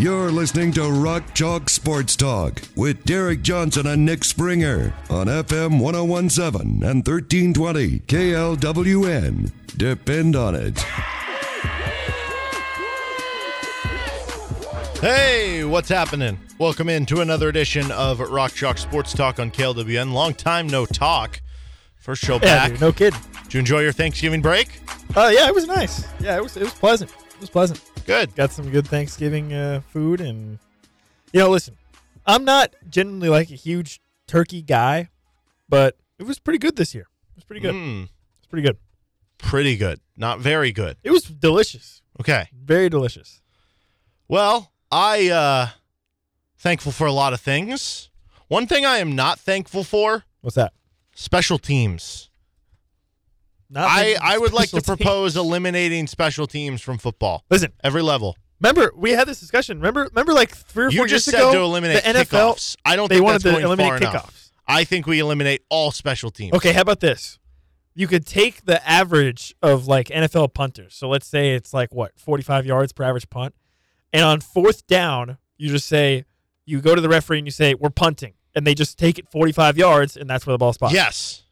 You're listening to Rock Chalk Sports Talk with Derek Johnson and Nick Springer on FM 1017 and 1320 KLWN. Depend on it. Hey, what's happening? Welcome in to another edition of Rock Chalk Sports Talk on KLWN. Long time no talk. First show Yeah, back. dude, no kid. Did you enjoy your Thanksgiving break? Oh yeah, it was nice. Yeah, it was it was pleasant. It was pleasant. Good. Got some good Thanksgiving uh, food, and you know, listen, I'm not generally like a huge turkey guy, but it was pretty good this year. It was pretty good. Mm, It's pretty good. pretty good. Not very good. It was delicious. Okay. Very delicious. Well, I uh thankful for a lot of things. One thing I am not thankful for, What's that? special teams. Not I, I would like to special teams. propose eliminating special teams from football. Listen, Every level. remember we had this discussion. Remember, remember, like three or You four just years said ago, to eliminate the NFL. kickoffs. I don't they think wanted that's to eliminate far enough. kickoffs. I think we eliminate all special teams. Okay, how about this? You could take the average of like NFL punters. So let's say it's like what, 45 yards per average punt. And on fourth down, you just say, you go to the referee and you say, we're punting. And they just take it 45 yards and that's where the ball spot. Yes.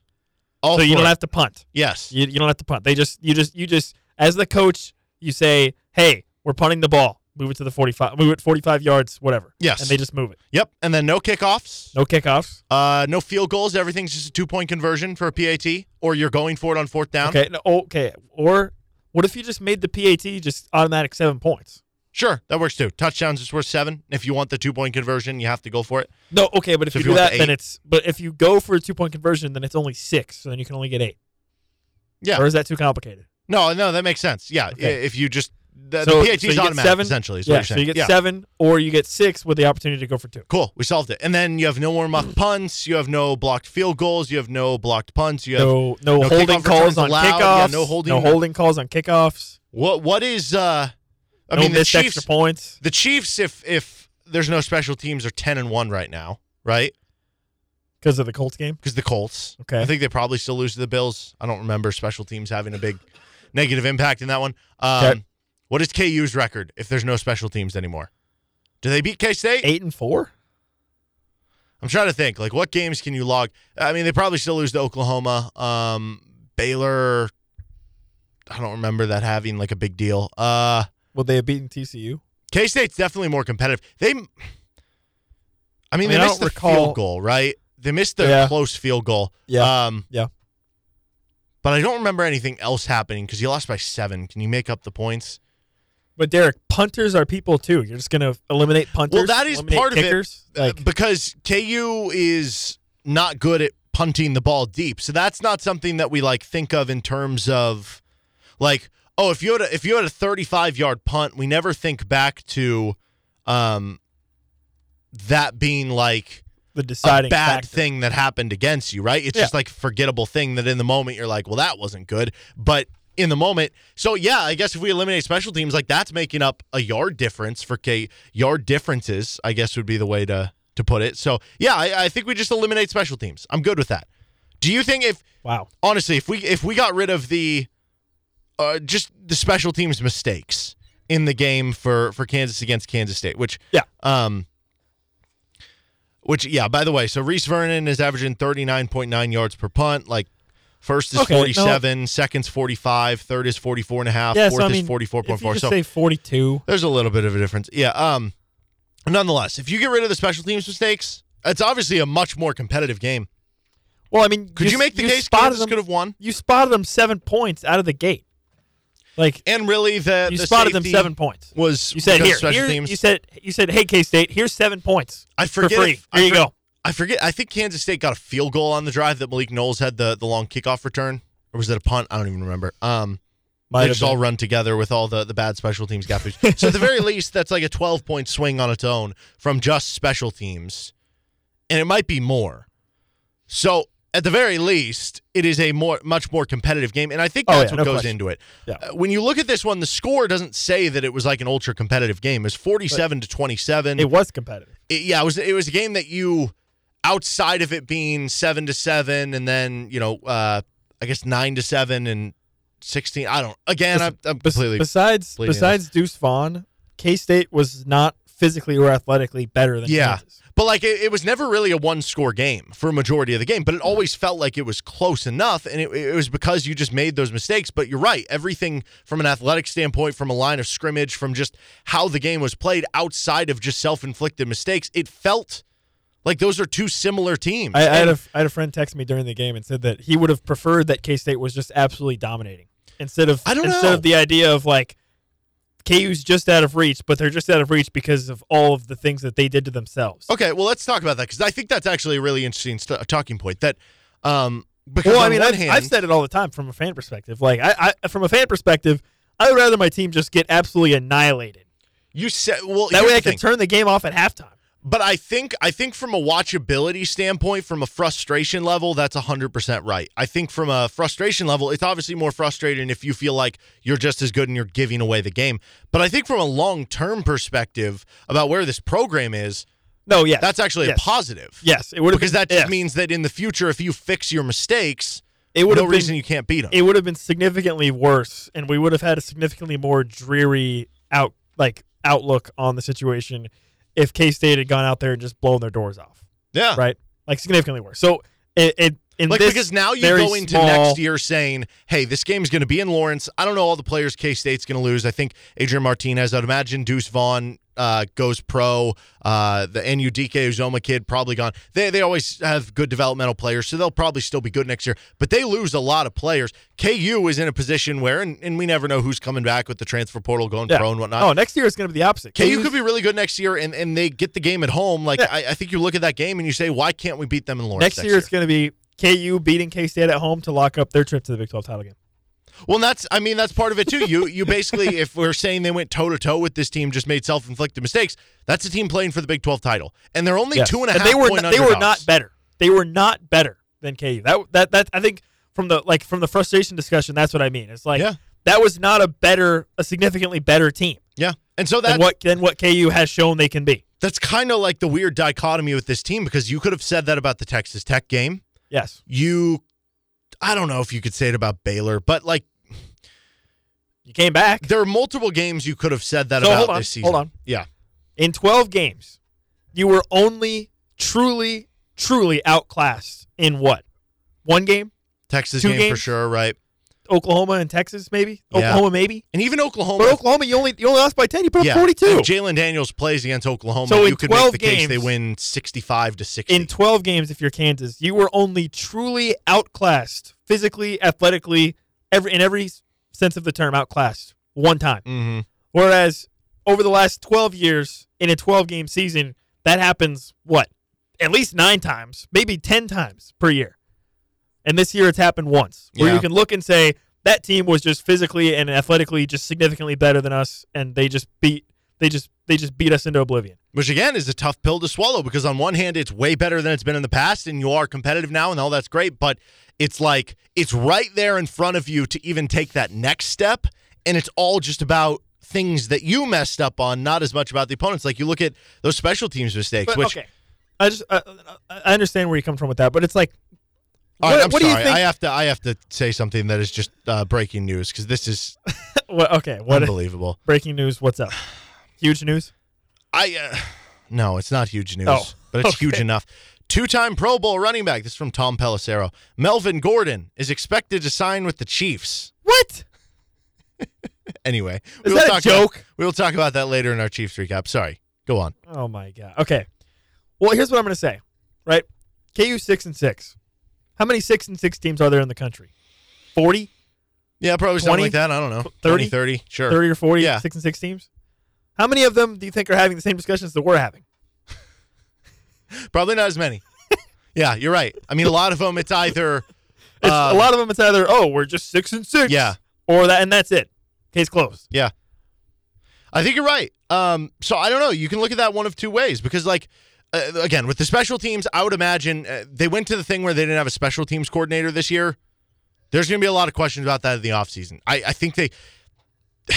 All So you don't it. have to punt. Yes. You, you don't have to punt. They just, you just, you just, as the coach, you say, hey, we're punting the ball. Move it to the 45, move it 45 yards, whatever. Yes. And they just move it. Yep. And then no kickoffs. No kickoffs. Uh, no field goals. Everything's just a two point conversion for a PAT, or you're going for it on fourth down. Okay. No, okay. Or what if you just made the PAT just automatic seven points? Sure, that works too. Touchdowns is worth seven. If you want the two point conversion, you have to go for it. No, okay, but if So you if you do that, the then it's. But if you go for a two point conversion, then it's only six. So then you can only get eight. Yeah. Or is that too complicated? No, no, that makes sense. Yeah. Okay. If you just the, so, the PAT so is you get automatic seven, essentially. Is yeah. what you're So you get yeah. seven, or you get six with the opportunity to go for two. Cool. We solved it. And then you have no more muff punts. You have no blocked field goals. You have no blocked punts. You have No, no, no holding calls on allowed. kickoffs. Yeah, no holding- No holding calls on kickoffs. what? What is? uh I no mean, the Chiefs. extra points. The Chiefs, if if there's no special teams, are ten and one right now, right? Because of the Colts game. Because the Colts. Okay. I think they probably still lose to the Bills. I don't remember special teams having a big negative impact in that one. Um, Okay. What is KU's record if there's no special teams anymore? Do they beat K State? Eight and four. I'm trying to think. Like, what games can you log? I mean, they probably still lose to Oklahoma. Um, Baylor. I don't remember that having like a big deal. Uh, Will they have beaten TCU? K State's definitely more competitive. They, I mean, I mean, they I missed the recall- field goal, right? They missed the Yeah. close field goal. Yeah. Um, Yeah. But I don't remember anything else happening because you lost by seven. Can you make up the points? But Derek, punters are people too. You're just gonna eliminate punters. Well, that is part kickers? of it, uh, Like, because KU is not good at punting the ball deep. So that's not something that we like think of in terms of like, oh, if you had a, if you had a 35 yard punt, we never think back to um that being like the deciding a bad factor. thing that happened against you, right? It's Yeah. just like a forgettable thing that in the moment you're like, well, that wasn't good. But in the moment, so yeah, I guess if we eliminate special teams, like that's making up a yard difference for K yard differences, I guess would be the way to to put it. So yeah, I, I think we just eliminate special teams. I'm good with that. Do you think if Wow. honestly, if we if we got rid of the uh, just the special teams mistakes in the game for for Kansas against Kansas State, which Yeah. um, which yeah, by the way, so Reis Vernon is averaging thirty nine point nine yards per punt. Like first is Okay, no. forty seven, second's forty five, third is 44 and a half, Yeah, fourth so I mean, is forty four point four. you So say 42, there's a little bit of a difference. Yeah. Um, nonetheless, if you get rid of the special teams mistakes, it's obviously a much more competitive game. well, I mean, Could you, make the case spotted Kansas them, could have won? You spotted them seven points out of the gate. Like And really, the you the spotted them seven points. Was You said here, special here teams. you said you said, hey K State, here's seven points I for forget. free. if- I you for- go. I forget. I think Kansas State got a field goal on the drive that Malik Knowles had the the long kickoff return, or was it a punt? I don't even remember. Um, Might they have just all run together with all the the bad special teams gappers. so at the very least, that's like a twelve point swing on its own from just special teams. and it might be more. So at the very least, it is a more much more competitive game, and I think Oh, that's yeah, what no goes question. into it. Yeah. Uh, when you look at this one, the score doesn't say that it was like an ultra competitive game. It was forty-seven to twenty-seven. It was competitive. It- yeah, it was. It was a game that you, outside of it being seven to seven, and then you know, uh, I guess nine to seven and sixteen. I don't. Again, I'm, I'm completely. besides besides Deuce Vaughn, K State was not physically or athletically better than Yeah. Kansas. But like it, it was never really a one score game for a majority of the game, but it always felt like it was close enough. And it, it was because you just made those mistakes. But you're right. Everything from an athletic standpoint, from a line of scrimmage, from just how the game was played outside of just self inflicted mistakes, it felt like those are two similar teams. I, I had a I had a friend text me during the game and said that he would have preferred that K State was just absolutely dominating instead of I don't instead know. of the idea of like KU's just out of reach, but they're just out of reach because of all of the things that they did to themselves. Okay, well, let's talk about that because I think that's actually a really interesting st- talking point. That um, because Well, I mean, I've, hand, I've said it all the time from a fan perspective. Like, I, I from a fan perspective, I would rather my team just get absolutely annihilated. you said well That way, I can turn the game off at halftime. But I think I think from a watchability standpoint, from a frustration level, that's hundred percent right. I think from a frustration level, it's obviously more frustrating if you feel like you're just as good and you're giving away the game. But I think from a long term perspective about where this program is, No, yeah. that's actually yes. a positive. Yes, it would Because that just yes. means that in the future, if you fix your mistakes, it would no have been, reason you can't beat them. it would have been significantly worse, and we would have had a significantly more dreary out like outlook on the situation if K State had gone out there and just blown their doors off, yeah, right? Like significantly worse. So it, it in Like because now you go into small- next year saying, "Hey, this game's going to be in Lawrence. I don't know all the players K State's going to lose. I think Adrian Martinez. I'd imagine Deuce Vaughn uh, goes pro. Uh, the NUDK Uzoma kid probably gone. They they always have good developmental players, so they'll probably still be good next year. But they lose a lot of players. KU is in a position where, and, and we never know who's coming back with the transfer portal going Yeah. pro and whatnot. Oh, next year it's going to be the opposite. KU KU's could be really good next year, and, and they get the game at home. Like Yeah. I, I think you look at that game and you say, why can't we beat them in Lawrence next year, it's going to be KU beating K State at home to lock up their trip to the Big 12 title game. Well, that's I mean that's part of it too. You you basically if we're saying they went toe to toe with this team, just made self inflicted mistakes. That's a team playing for the Big Twelve title, and they're only Yes. two and a half they were not, they were not better. They were not better than KU. That that that I think from the like from the frustration discussion, that's what I mean. It's like Yeah. that was not a better, a significantly better team Yeah, and so than that what than what KU has shown they can be. that's kind of like the weird dichotomy with this team because you could have said that about the Texas Tech game. Yes, You, I don't know if you could say it about Baylor, but like you came back there are multiple games you could have said that So, about hold on, this season. hold on. Yeah, in twelve games. You were only truly, truly outclassed in what? One game? Texas Two game for sure, right? Oklahoma and Texas, maybe. Yeah. Oklahoma, maybe. And even Oklahoma. But Oklahoma, you only you only lost by ten. You put yeah, up forty two. Jalon Daniels plays against Oklahoma. So you in could make 12 the case they win sixty-five to sixty. in 12 games if you're Kansas, you were only truly outclassed physically, athletically, every in every sense of the term outclassed one time. mm-hmm. Whereas over the last 12 years in a 12 game season, that happens what? At least 9 times, maybe 10 times per year. And this year it's happened once. Where Yeah. you can look and say that team was just physically and athletically just significantly better than us and they just beat they just they just beat us into oblivion. Which again is a tough pill to swallow because on one hand it's way better than it's been in the past and you are competitive now and all that's great, but it's like it's right there in front of you to even take that next step and it's all just about things that you messed up on, not as much about the opponents. Like you look at those special teams mistakes, But, which okay. I just I, I understand where you come from with that, but it's like All right, what, I'm what sorry. do you think? I have to I have to say something that is just uh, breaking news because this is what, okay, what unbelievable. breaking news? What's up? Huge news. I uh, no, it's not huge news, Oh, but it's huge enough. Two-time Pro Bowl running back. This is from Tom Pelissero. Melvin Gordon is expected to sign with the Chiefs. What? Anyway, Is that a joke? About, we will talk about that later in our Chiefs recap. Sorry, go on. Oh my god. Okay. Well, here's what I'm going to say. Right? KU six and six. How many six and six teams are there in the country? 40, Yeah, probably 20, something like that. I don't know. 30? 20, 30, sure. 30 or 40 Yeah. six and six teams? How many of them do you think are having the same discussions that we're having? Probably not as many. yeah, you're right. I mean, a lot of them, it's either It's, um, a lot of them it's either oh we're just six and six, Yeah. or that and that's it. Case closed. Yeah. I think you're right. Um, so I don't know. You can look at that one of two ways because, like, uh, again with the special teams, I would imagine uh, they went to the thing where they didn't have a special teams coordinator this year. There's going to be a lot of questions about that in the offseason. I, I think they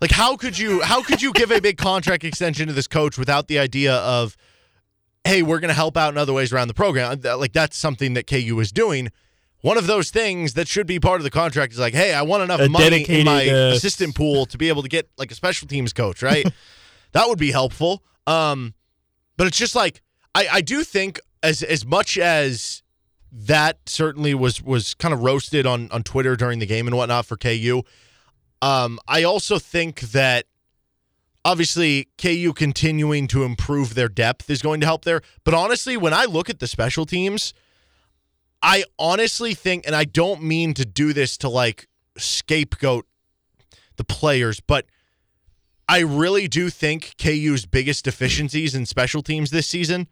like how could you how could you give a big contract extension to this coach without the idea of hey, we're going to help out in other ways around the program. Like that's something that KU is doing. One of those things that should be part of the contract is like, hey, I want enough A money in my uh, assistant pool to be able to get like a special teams coach, right? that would be helpful. Um, but it's just like I, I do think as as much as that certainly was was kind of roasted on on Twitter during the game and whatnot for KU. Um, I also think that obviously KU continuing to improve their depth is going to help there. But honestly, when I look at the special teams, I honestly think, and I don't mean to do this to like scapegoat the players, but I really do think KU's biggest deficiencies in special teams this season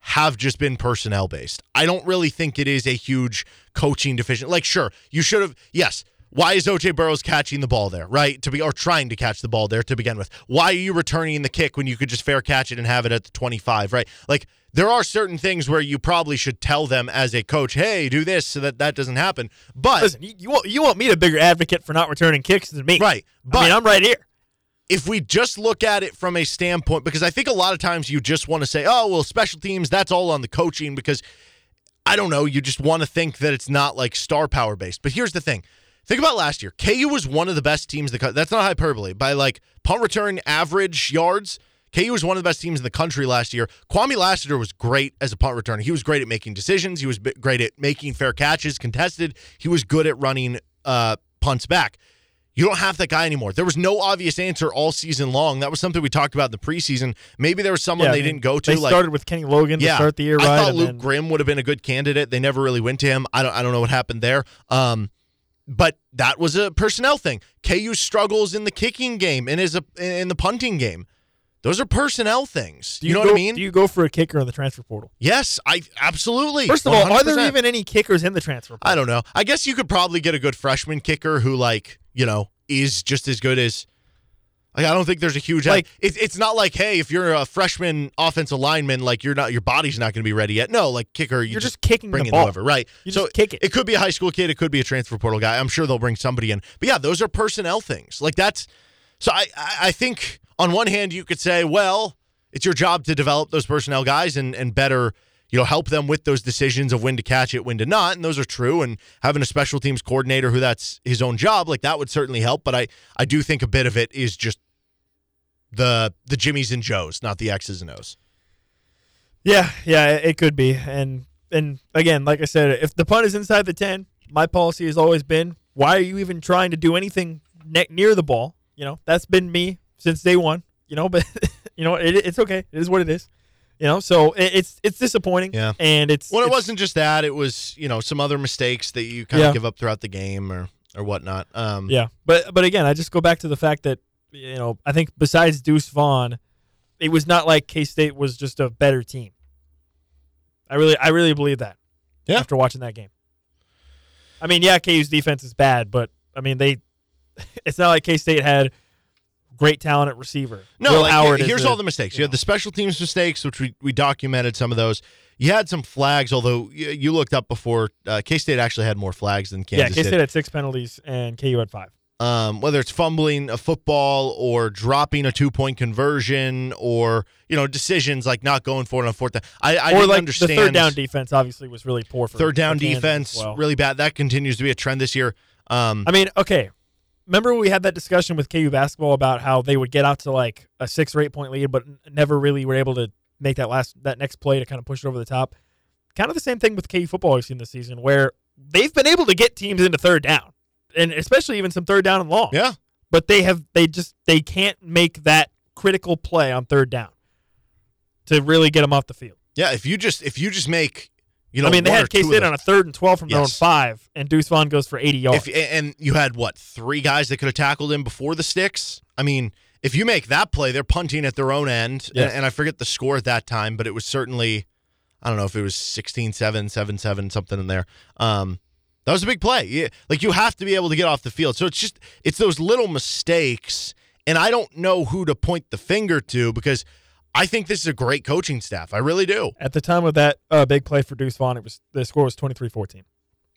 have just been personnel based. I don't really think it is a huge coaching deficient. Like, sure, you should have, yes. Why is OJ Burrows catching the ball there, right? To be or trying to catch the ball there to begin with. Why are you returning the kick when you could just fair catch it and have it at the 25, right? Like there are certain things where you probably should tell them as a coach, "Hey, do this so that that doesn't happen." But Listen, you, you want you want me to bigger advocate for not returning kicks than me, right, but I mean, I'm right here. If we just look at it from a standpoint, because I think a lot of times you just want to say, oh, well, special teams, that's all on the coaching, because I don't know, you just want to think that it's not like star power based. But here's the thing think about last year. KU was one of the best teams, the that's not hyperbole, by like punt return average yards. KU was one of the best teams in the country last year. Kwamie Lassiter was great as a punt returner. He was great at making decisions. He was great at making fair catches, contested. He was good at running uh, punts back. You don't have that guy anymore. There was no obvious answer all season long. That was something we talked about in the preseason. Maybe there was someone Yeah, they didn't go to. They like started with Kenny Logan to start the year, right? I thought Luke then- Grimm would have been a good candidate. They never really went to him. I don't. I don't know what happened there. Um, but that was a personnel thing. KU struggles in the kicking game and is a in the punting game. Those are personnel things. do You, know go, what I mean? Do you go for a kicker in the transfer portal? yes, I absolutely. First of all, are there even any kickers in the transfer portal? I don't know. I guess you could probably get a good freshman kicker who, like, you know, is just as good as. Like, I don't think there's a huge Like- It's it's not like, hey, if you're a freshman offensive lineman, like you're not your body's not going to be ready yet. No, like kicker, you You're just kicking bring the ball. whoever, right? You so just kick it. It could be a high school kid. It could be a transfer portal guy. I'm sure they'll bring somebody in. But yeah, those are personnel things. Like that's. So I I, I think on one hand you could say, well, it's your job to develop those personnel guys and and better you know help them with those decisions of when to catch it, when to not, and those are true. And having a special teams coordinator who that's his own job, like that would certainly help. But I I do think a bit of it is just the the Jimmies and Joes, not the X's and O's. Yeah, yeah, it could be. And and again, like I said, if the punt is inside the ten, my policy has always been, why are you even trying to do anything ne- near the ball? You know, that's been me since day one. You know, but you know, it, it's okay. It is what it is. You know, so it, it's it's disappointing. Yeah. and it's Well, it it's- wasn't just that; it was you know some other mistakes that you kind Yeah. of give up throughout the game or or whatnot. Um, Yeah, but but again, I just go back to the fact that you know I think besides Deuce Vaughn, it was not like K State was just a better team. I really I really believe that. Yeah. After watching that game, I mean, yeah, KU's defense is bad, but I mean they, it's not like K State had great talent at receiver. No, Will like, Howard here's all the mistakes. You you had the special teams mistakes, which we, we documented some of those. You had some flags, although you, you looked up before. Uh, K State actually had more flags than Kansas. yeah, K. State had six penalties and KU had five. um, whether it's fumbling a football or dropping a two point conversion or you know decisions like not going for it on fourth down. I, I or didn't like understand the third down defense obviously was really poor for third down defense well. really bad. That continues to be a trend this year. Um, I mean, okay. Remember we had that discussion with KU basketball about how they would get out to like a six or eight point lead, but never really were able to make that last that next play to kind of push it over the top. Kind of the same thing with KU football we've seen this season, where they've been able to get teams into third down, and especially even some third down and long. yeah, But they have they just they can't make that critical play on third down to really get them off the field. yeah. If you just if you just make you know, I mean, they had K State on a third and twelve from their own five, and Deuce Vaughn goes for eighty yards. If and you had what three guys that could have tackled him before the sticks. I mean, if you make that play, they're punting at their own end, Yes. and, and I forget the score at that time, but it was certainly, I don't know if it was 16-7, 7-7, something in there. Um, that was a big play. Yeah, like you have to be able to get off the field. So it's just it's those little mistakes, and I don't know who to point the finger to because I think this is a great coaching staff. I really do. At the time of that uh, big play for Deuce Vaughn, it was the score was 23-14.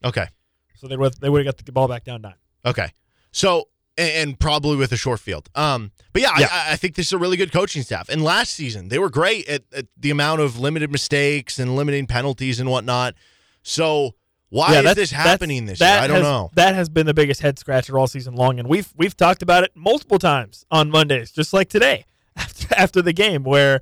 Okay. So they would they would have got the ball back down nine. Okay. So and, probably with a short field. Um, but yeah, Yeah. I, I think this is a really good coaching staff. And last season they were great at, at the amount of limited mistakes and limiting penalties and whatnot. So why yeah, is this happening this year? I don't has- know. That has been the biggest head scratcher all season long, and we've we've talked about it multiple times on Mondays, just like today after, after the game, where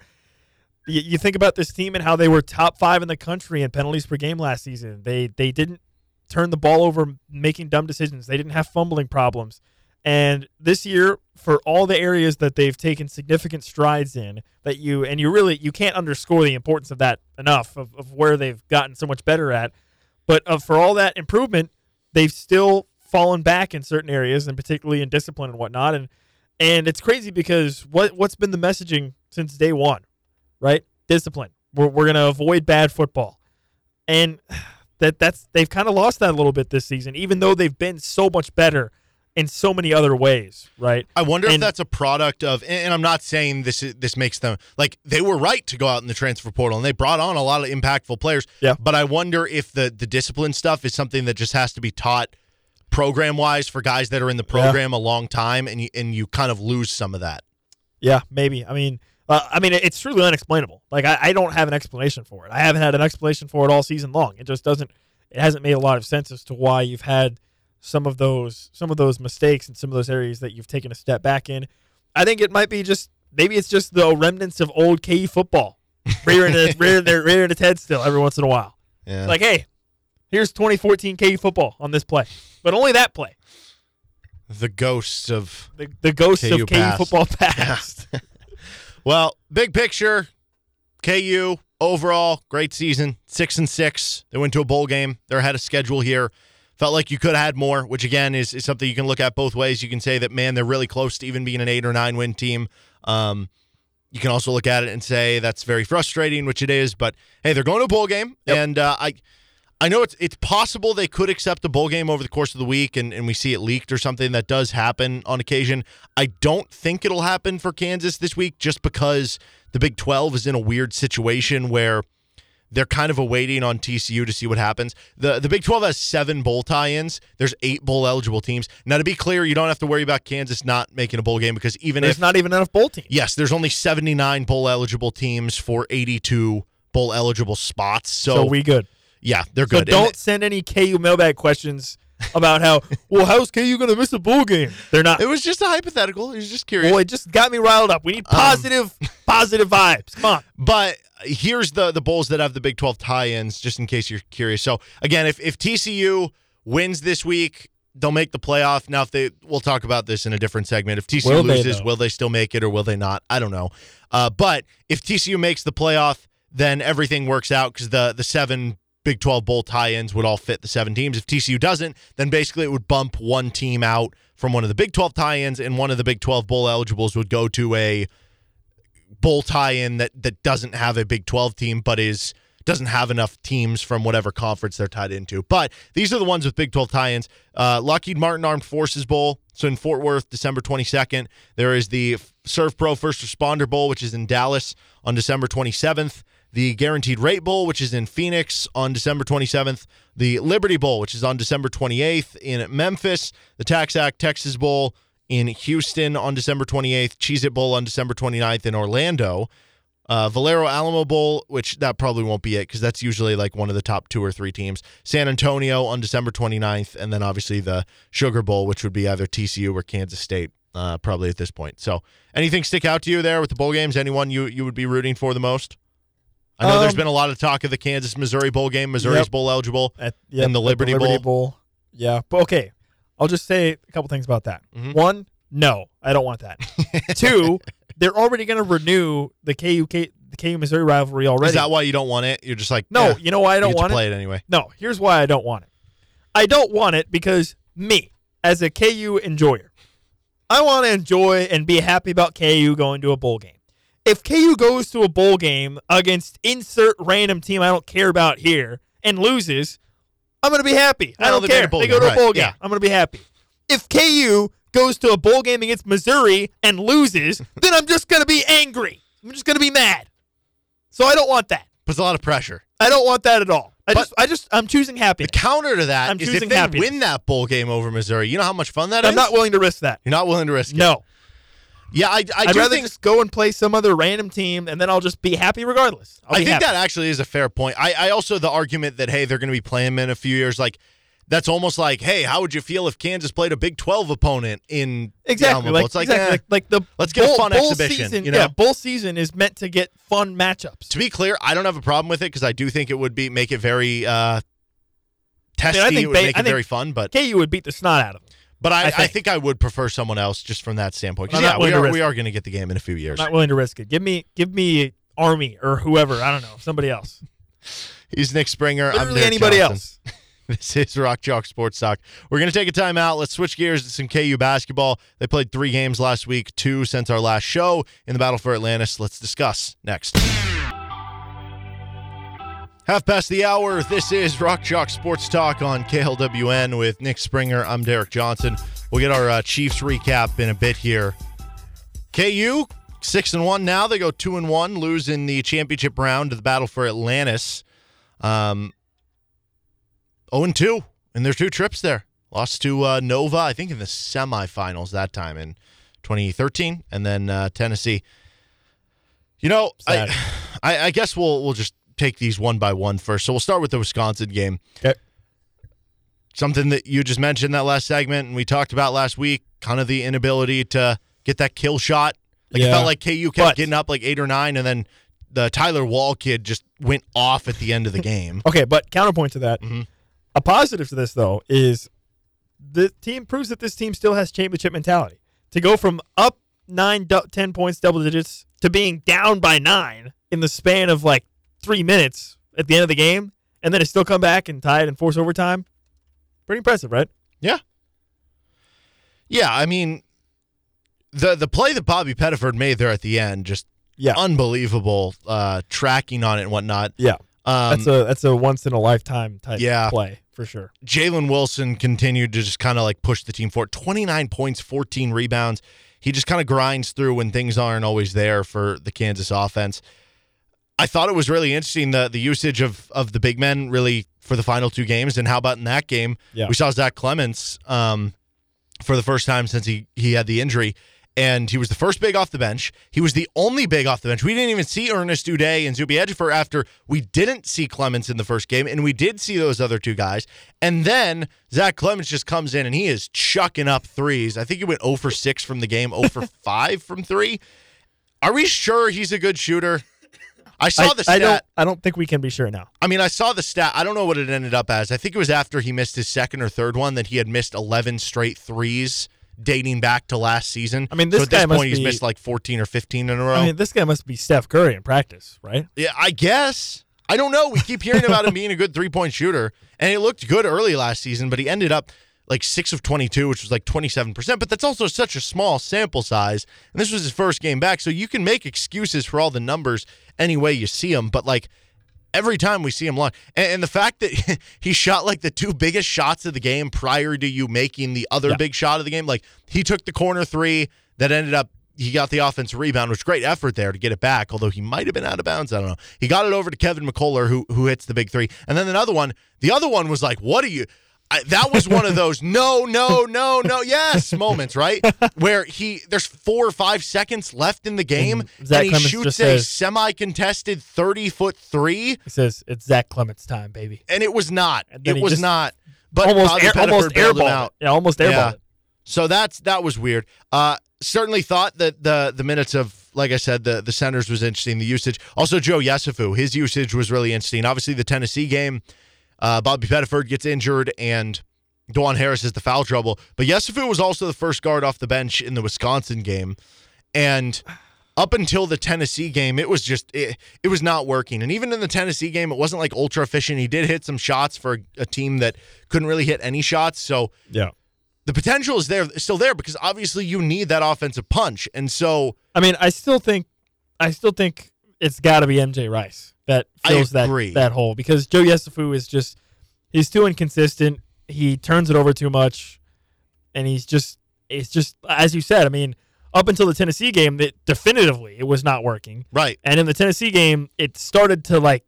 you, you think about this team and how they were top five in the country in penalties per game last season. They they didn't turn the ball over making dumb decisions. They didn't have fumbling problems. And this year, for all the areas that they've taken significant strides in, that you and you really you can't underscore the importance of that enough of, of where they've gotten so much better at. But uh, for all that improvement, they've still fallen back in certain areas, and particularly in discipline and whatnot. And and it's crazy because what what's been the messaging since day one, right? Discipline. We're we're gonna avoid bad football, and that that's they've kind of lost that a little bit this season, even though they've been so much better in so many other ways, right? I wonder if that's a product of, and and I'm not saying this is, this makes them like they were right to go out in the transfer portal and they brought on a lot of impactful players. Yeah. But I wonder if the the discipline stuff is something that just has to be taught program wise for guys that are in the Yeah. program a long time, and you and you kind of lose some of that. Yeah, maybe. I mean, uh, I mean, it's truly unexplainable. Like I, I don't have an explanation for it. I haven't had an explanation for it all season long. It just doesn't. It hasn't made a lot of sense as to why you've had some of those some of those mistakes and some of those areas that you've taken a step back in. I think it might be just maybe it's just the remnants of old KU football rearing its, rearing, their, rearing its head still every once in a while. Yeah. Like, hey, here's 2014 KU football on this play, but only that play. the ghosts of The, the ghost KU of KU past. football past. Well, big picture, KU overall great season, six and six. They went to a bowl game. They're ahead of schedule here. Felt like you could have had more, which again is, is something you can look at both ways. You can say that man, they're really close to even being an eight or nine win team. Um, you can also look at it and say that's very frustrating, which it is. But hey, they're going to a bowl game, Yep. and uh, I. I know it's it's possible they could accept a bowl game over the course of the week and, and we see it leaked or something that does happen on occasion. I don't think it'll happen for Kansas this week just because the Big 12 is in a weird situation where they're kind of awaiting on TCU to see what happens. The the Big 12 has 7 bowl tie-ins. There's 8 bowl eligible teams. Now to be clear, you don't have to worry about Kansas not making a bowl game because even There's if not even enough bowl teams. yes, there's only 79 bowl eligible teams for 82 bowl eligible spots. So, So we good. Yeah, they're good. And don't send any KU mailbag questions about how well how's KU going to miss a bowl game? They're not. It was just a hypothetical. It was just curious. Boy, it just got me riled up. We need Um, positive, positive vibes. Come on. But here's the the bowls that have the Big 12 tie-ins, just in case you're curious. So again, if if TCU wins this week, they'll make the playoff. Now, if they, we'll talk about this in a different segment. If TCU Will loses, will they still make it or will they not? I don't know. Uh, but if TCU makes the playoff, then everything works out because the the seven Big 12 bowl tie-ins would all fit the seven teams. If TCU doesn't, then basically it would bump one team out from one of the Big 12 tie-ins, and one of the Big 12 bowl eligibles would go to a bowl tie-in that that doesn't have a Big 12 team, but is doesn't have enough teams from whatever conference they're tied into. But these are the ones with Big 12 tie-ins. Uh, Lockheed Martin Armed Forces Bowl, so in Fort Worth, December 22nd. There is the Servpro First Responder Bowl, which is in Dallas on December 27th. The Guaranteed Rate Bowl, which is in Phoenix on December 27th. The Liberty Bowl, which is on December 28th in Memphis. The TaxAct Texas Bowl in Houston on December 28th. Cheez It Bowl on December 29th in Orlando. Uh, Valero Alamo Bowl, which that probably won't be it because that's usually like one of the top two or three teams. San Antonio on December 29th. And then obviously the Sugar Bowl, which would be either TCU or Kansas State. Uh, probably at this point. So, anything stick out to you there with the bowl games? Anyone you you would be rooting for the most? I know there's been a lot of talk of the Kansas Missouri bowl game. Missouri's Yep. bowl eligible. At, yeah, And the at Liberty Bowl. Yeah, but okay. I'll just say a couple things about that. Mhm. One, no, I don't want that. Two, they're already going to renew the KU the KU Missouri rivalry already. Is that why you don't want it? You're just like no, eh, you know why I don't get to want it? play it anyway. No, here's why I don't want it. I don't want it because me, as a KU enjoyer, I want to enjoy and be happy about KU going to a bowl game. If KU goes to a bowl game against insert random team I don't care about here and loses, I'm going to be happy. I don't care. they go to a bowl game. yeah. I'm going to be happy. If KU goes to a bowl game against Missouri and loses, then I'm just going to be angry. I'm just going to be mad. So I don't want that. Puts a lot of pressure. I don't want that at all. I But- just, I just, I'm choosing happy. The counter to that I'm is if they happiness. win that bowl game over Missouri, you know how much fun that is. I'm not willing to risk that. You're not willing to risk it. No, Yeah, I, I I'd do rather think just go and play some other random team, and then I'll just be happy regardless. I think happy. that actually is a fair point. I, I also the argument that hey they're going to be playing in a few years like that's almost like hey how would you feel if Kansas played a Big Twelve opponent in exactly like, it's like, exactly eh. like like the let's get a fun bowl exhibition, Season, you know? Yeah, bowl season is meant to get fun matchups. to be clear I don't have a problem with it because I do think it would be make it very uh, testy. I think it would Ba- make I it very fun, but KU would beat the snot out of them. But I, I I, think. think. I would prefer someone else just from that standpoint I'm not yeah we willing to are risk we are going to get the game in a few years. I'm not willing to risk it. Give me, give me Army or whoever. I don't know, somebody else. He's Nick Springer. I'm Literally Derek anybody Johnson. else. This is Rock Chalk Sports Talk. We're going to take a time out. Let's switch gears to some KU basketball. They played three games last week, two since our last show in the Battle for Atlantis. Let's discuss next. Half past the hour. This is Rock Chalk Sports Talk on KLWN with Nick Springer. I'm Derek Johnson. We'll get our uh, Chiefs recap in a bit here. KU six and one now. They go two and one, lose in the championship round to the Battle for Atlantis. Um, 0 and 2 in their two trips there. Lost to uh, Nova, I think, in the semifinals that time in 2013, and then uh, Tennessee. You know, I, I, I guess we'll we'll just take these one by one first. So we'll start with the Wisconsin game. Okay. Something that you just mentioned that last segment, and we talked about last week, kind of the inability to get that kill shot. Like it felt like KU kept But- getting up like eight or nine, and then the Tyler Wahl kid just went off at the end of the game. Okay, but counterpoint to that, Mhm. a positive to this though is the team proves that this team still has championship mentality. To go from up nine, ten points, double digits, to being down by nine in the span of like three minutes at the end of the game, and then to still come back and tie it and force overtime, pretty impressive, right? Yeah. Yeah, I mean the the play that Bobby Pettiford made there at the end, just Yeah, unbelievable uh tracking on it and whatnot. yeah. Um That's a that's a once in a lifetime type Yeah. play for sure. Jalen Wilson continued to just kind of like push the team forward. 29 points, 14 rebounds. He just kind of grinds through when things aren't always there for the Kansas offense. I thought it was really interesting the the usage of of the big men really for the final two games. And how about in that game? Yeah. We saw Zach Clemence um, for the first time since he he had the injury. And he was the first big off the bench. He was the only big off the bench. We didn't even see Ernest Udeh and Zuby Ejiofor after we didn't see Clemence in the first game, and we did see those other two guys. And then Zach Clemence just comes in and he is chucking up threes. I think he went 0 for 6 from the game, 0 for 5 from three. Are we sure he's a good shooter? I saw I, the I stat. don't I don't think we can be sure now. I mean, I saw the stat. I don't know what it ended up as. I think it was after he missed his second or third one that he had missed 11 straight threes dating back to last season. I mean, so this at this guy must point, he's be- missed like 14 or 15 in a row. I mean, this guy must be Steph Curry in practice, right? yeah, I guess. I don't know. We keep hearing about him being a good three point shooter, and he looked good early last season, but he ended up like six of 22, which was like 27%. But that's also such a small sample size. And this was his first game back. So you can make excuses for all the numbers any way you see them. But like, every time we see him launch. And, and the fact that he shot like the two biggest shots of the game prior to you making the other Yeah. big shot of the game, like he took the corner three that ended up. He got the offensive rebound, which great effort there to get it back. Although he might have been out of bounds, I don't know. He got it over to Kevin McCullar, who who hits the big three, and then another one. The other one was like, "What are you?" I, that was one of those no, no, no, no, yes moments, right? Where he there's four or five seconds left in the game, And and, he Clemence shoots a says- semi-contested thirty foot three, He says it's Zach Clemence' time, baby. and it was not. It was not. But almost air, almost airballed out. Yeah, almost airball. Yeah. So that's that was weird. Uh, certainly thought that the the minutes of like I said the the centers was interesting. The usage also Joe Yesufu his usage was really interesting. Obviously the Tennessee game, uh, Bobby Pettiford gets injured and Dajuan Harris is the foul trouble. But Yesufu was also the first guard off the bench in the Wisconsin game, and up until the Tennessee game, it was just it, it was not working. And even in the Tennessee game, it wasn't like ultra efficient. He did hit some shots for a, a team that couldn't really hit any shots. So Yeah. the potential is there still there because obviously you need that offensive punch. And so I mean, I still think, I still think it's got to be MJ Rice that fills that that hole because Joe Yesufu is just he's too inconsistent. He turns it over too much, and he's just it's just as you said. I mean, up until the Tennessee game, that definitively it was not working. Right. And in the Tennessee game, it started to like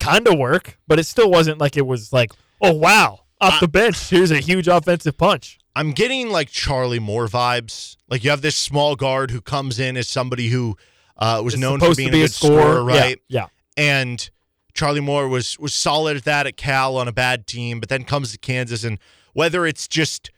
kind of work, but it still wasn't like it was like, oh wow, off the bench, here's a huge offensive punch. I'm getting like Charlie Moore vibes. Like you have this small guard who comes in as somebody who uh, was It's known for being to be a good scorer, Yeah, right? Yeah. And Charlie Moore was was solid at that at Cal on a bad team, but then comes to Kansas, and whether it's just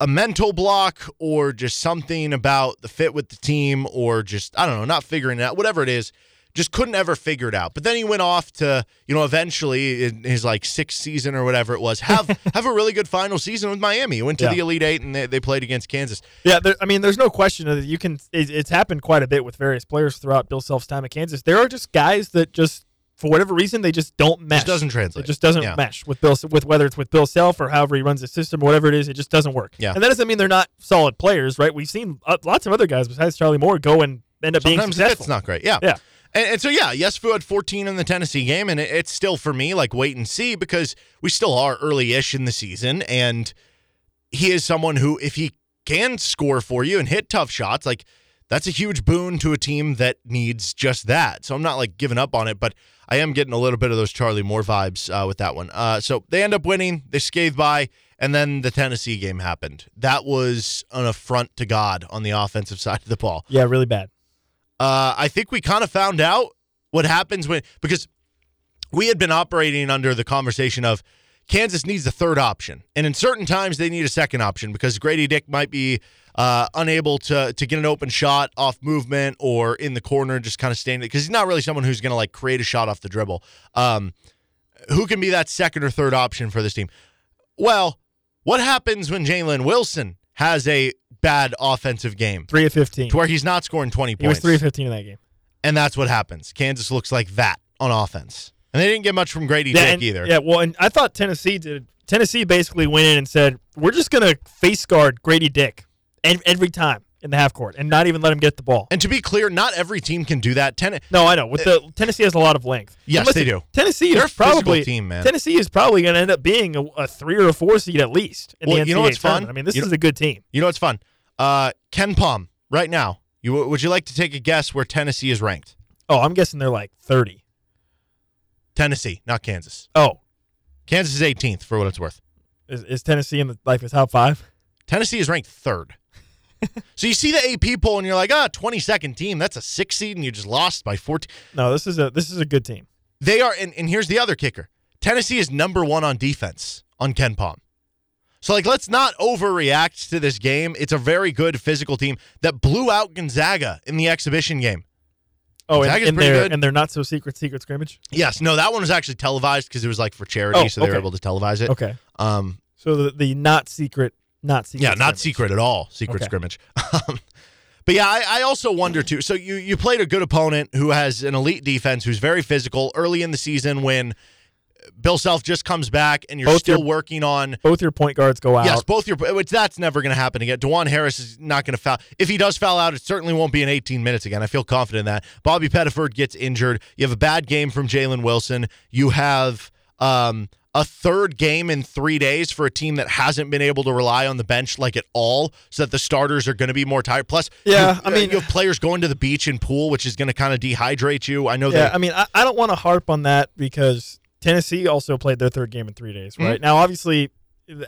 a mental block or just something about the fit with the team or just I don't know, not figuring it out, whatever it is, just couldn't ever figure it out. But then he went off to you know eventually in his like sixth season or whatever it was have have a really good final season with Miami. He went to Yeah. the Elite Eight and they, they played against Kansas. Yeah, there, I mean, there's no question that you can. It, it's happened quite a bit with various players throughout Bill Self's time at Kansas. There are just guys that just, for whatever reason, they just don't mesh. Just doesn't translate. It just doesn't Yeah. mesh with Bill, with whether it's with Bill Self or however he runs the system or whatever it is. It just doesn't work. Yeah. and that doesn't mean they're not solid players, right? We've seen uh, lots of other guys besides Charlie Moore go and end up being Sometimes successful. it's not great. Yeah. Yeah. And, and so, yeah, Yesufu had 14 in the Tennessee game, and it, it's still for me like wait and see because we still are early ish in the season. And he is someone who, if he can score for you and hit tough shots, like that's a huge boon to a team that needs just that. So I'm not like giving up on it, but I am getting a little bit of those Charlie Moore vibes uh, with that one. Uh, so they end up winning, they scathe by, and then the Tennessee game happened. That was an affront to God on the offensive side of the ball. Yeah, really bad. Uh, I think we kind of found out what happens when because we had been operating under the conversation of Kansas needs a third option, and in certain times they need a second option because Grady Dick might be uh, unable to to get an open shot off movement or in the corner, just kind of standing because he's not really someone who's going to like create a shot off the dribble. Um, who can be that second or third option for this team? Well, what happens when Jalen Wilson has a bad offensive game Three of fifteen. to where he's not scoring twenty points. He was three of fifteen in that game. And that's what happens. Kansas looks like that on offense. And they didn't get much from Grady Yeah, Dick either. Yeah, well, and I thought Tennessee did. Tennessee basically went in and said, "We're just gonna face guard Grady Dick and every time in the half court, and not even let him get the ball." And to be clear, not every team can do that. Ten- No, I know. With the Tennessee has a lot of length. Yes, they do. Tennessee They're is probably team, man. Tennessee is probably going to end up being a, a three or a four seed at least in Well, the NCAA you know what's fun? I mean, this You is know- a good team. you know what's fun? Uh, KenPom, right now, you would you like to take a guess where Tennessee is ranked? Oh, I'm guessing they're like thirty. Tennessee, not Kansas. Oh, Kansas is 18th for what it's worth. is, is Tennessee in the like the top five? Tennessee is ranked third. so you see the AP poll and you're like, ah, 22nd team. That's a six seed, and you just lost by 14. No, this is a this is a good team. They are, and, and here's the other kicker Tennessee is number one on defense on KenPom. So, like, let's not overreact to this game. It's a very good physical team that blew out Gonzaga in the exhibition game. Oh, and, and they're good. and they're not so secret secret scrimmage. Yes, no, that one was actually televised because it was like for charity, Oh, so they were able to televise it. Okay, Um, so the, the not secret, not secret. yeah, not scrimmage. secret at all. Secret Okay. scrimmage. Um, but yeah, I, I also wonder too. So you you played a good opponent who has an elite defense, who's very physical early in the season when Bill Self just comes back and you're Both still your- working on. Both your point guards go out. Yes, both your which that's never going to happen again. Dajuan Harris is not going to foul. If he does foul out, it certainly won't be in 18 minutes again. I feel confident in that. Bobby Pettiford gets injured. You have a bad game from Jalen Wilson. You have um, a third game in three days for a team that hasn't been able to rely on the bench like at all, so that the starters are going to be more tired. Plus, Yeah, you, I mean- you have players going to the beach and pool, which is going to kind of dehydrate you. I know Yeah, that. I mean, I, I don't want to harp on that because Tennessee also played their third game in three days, Mm-hmm. right? Now, obviously,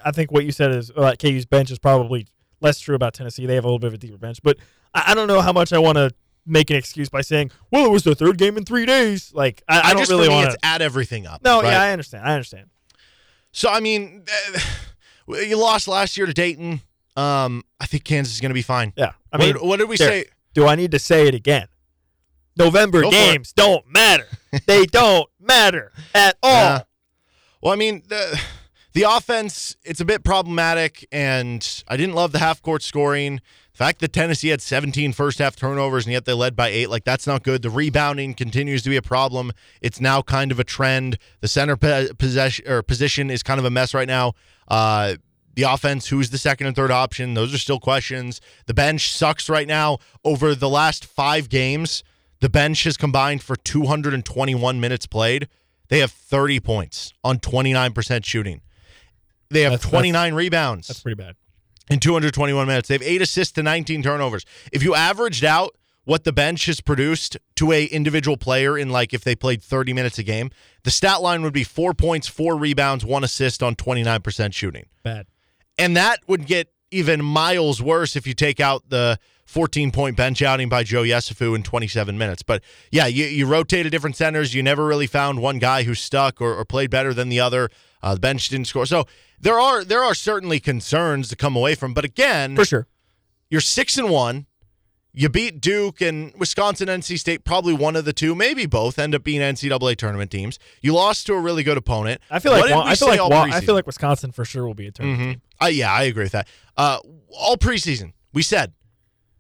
I think what you said is uh, KU's bench is probably less true about Tennessee. They have a little bit of a deeper bench, but I, I don't know how much I want to make an excuse by saying, "Well, it was their third game in three days." Like, I, I, don't just really want to. add everything up. No, right? yeah, I understand. I understand. So I mean, you lost last year to Dayton. Um, I think Kansas is going to be fine. Yeah, I mean, did- what did we Derek, say? Do I need to say it again? November Go games don't matter. they don't matter at all. Yeah. Well, I mean, the the offense it's a bit problematic, and I didn't love the half court scoring. The fact that Tennessee had 17 first half turnovers and yet they led by eight, like that's not good. The rebounding continues to be a problem. It's now kind of a trend. The center po- possession or position is kind of a mess right now. Uh, the offense, who's the second and third option? Those are still questions. The bench sucks right now. Over the last five games, the bench has combined for 221 minutes played. They have 30 points on 29% shooting. They have That's- 29 rebounds. That's pretty bad. in 221 minutes. They have eight assists to 19 turnovers. If you averaged out what the bench has produced to a individual player in like if they played 30 minutes a game, the stat line would be four points, four rebounds, one assist on 29% shooting. Bad. And that would get even miles worse if you take out the 14 point bench outing by Joe Yesufu in 27 minutes. But yeah, you, you rotated different centers. You never really found one guy who stuck or, or played better than the other. Uh, the bench didn't score. So there are there are certainly concerns to come away from. But again, For sure. you're six and one. You beat Duke and Wisconsin, NC State, probably one of the two, maybe both, end up being NCAA tournament teams. You lost to a really good opponent. I feel like I feel like I feel like Wisconsin for sure will be a tournament Mhm. team. Uh, yeah, I agree with that. Uh, all preseason, we said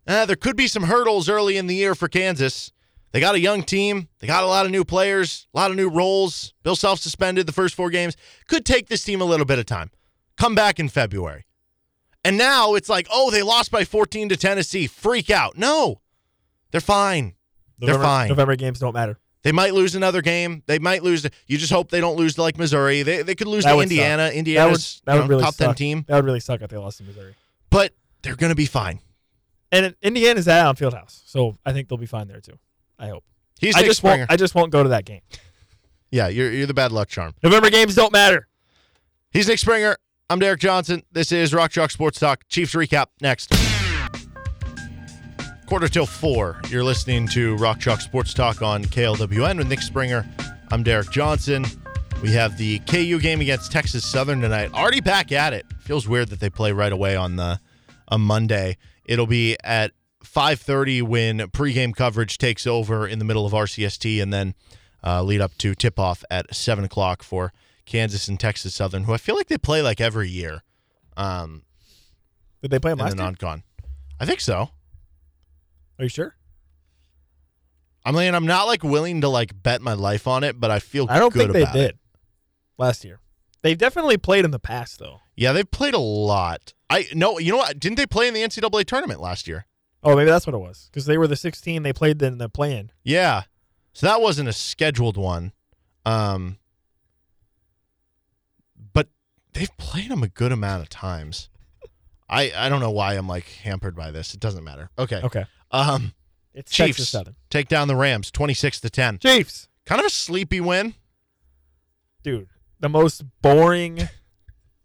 uh, there could be some hurdles early in the year for Kansas. They got a young team. They got a lot of new players, a lot of new roles. Bill Self suspended the first four games. Could take this team a little bit of time. Come back in February. And now it's like, oh, they lost by 14 to Tennessee. Freak out. No, they're fine. They're fine. November games don't matter. They might lose another game. They might lose. You just hope they don't lose to like Missouri. They, they could lose That to would suck. Indiana. That would, Indiana's that would know, really top suck. 10 team. That would really suck if they lost to Missouri. But they're going to be fine. And Indiana's at Allen Fieldhouse, so I think they'll be fine there too. I hope. He's I Nick just Springer. won't. I just won't go to that game. yeah, you're, you're the bad luck charm. November games don't matter. He's Nick Springer. I'm Derek Johnson. This is Rock Chalk Sports Talk. Chiefs recap next. Quarter till four. You're listening to Rock Chalk Sports Talk on KLWN with Nick Springer. I'm Derek Johnson. We have the KU game against Texas Southern tonight. Already back at it. Feels weird that they play right away on the a Monday. It'll be at 5:30 when pregame coverage takes over in the middle of RCST, and then uh, lead up to tip off at seven o'clock for Kansas and Texas Southern, who I feel like they play like every year. Um, Did they play them in the last year? non-con. I think so. Are you sure? I mean, I'm not like willing to like bet my life on it, but I feel I don't good think they did it. last year. They've definitely played in the past though. Yeah, they've played a lot. I no, you know what? Didn't they play in the NCAA tournament last year? Oh, maybe that's what it was because they were the 16. They played in the play-in. Yeah. So that wasn't a scheduled one. Um but they've played them a good amount of times. I I don't know why I'm like hampered by this. It doesn't matter. Okay. Okay, Um it's Chiefs Texas Southern. take down the Rams 26 to 10. Chiefs, Kind of a sleepy win. dude, the most boring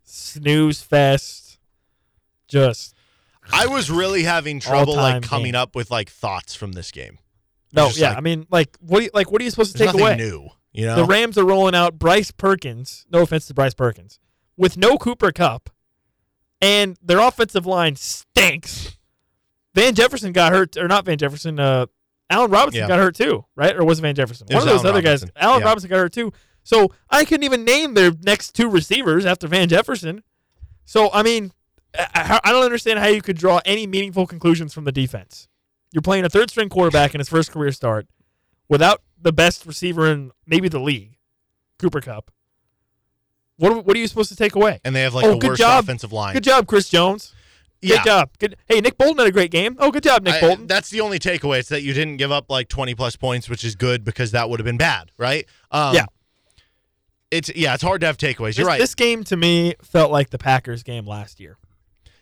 snooze fest. Just I was really having trouble like coming game. up with like thoughts from this game. no, yeah. like- I mean, like, what? You, like, what are you supposed to take nothing away? new, you know? The Rams are rolling out Bryce Perkins. No offense to Bryce Perkins, with no Cooper Kupp, and their offensive line stinks. Van Jefferson got hurt, or not Van Jefferson. Uh, Allen Robinson Yeah. got hurt too, right? Or was it Van Jefferson? It One of those Allen other Robinson. guys. Allen Yeah. Robinson got hurt too. So I couldn't even name their next two receivers after Van Jefferson. So I mean, I, I don't understand how you could draw any meaningful conclusions from the defense. You're playing a third string quarterback in his first career start without the best receiver in maybe the league, Cooper Kupp. What what are you supposed to take away? and they have like Oh, the worst job. offensive line. Good job, Chris Jones. Good yeah. job. Good. Hey, Nick Bolton had a great game. Oh, good job, Nick I- Bolton. that's the only takeaway. It's that you didn't give up like 20 plus points, which is good because that would have been bad, right? Um, Yeah. It's yeah, it's hard to have takeaways. This, You're right. this game to me felt like the Packers game last year.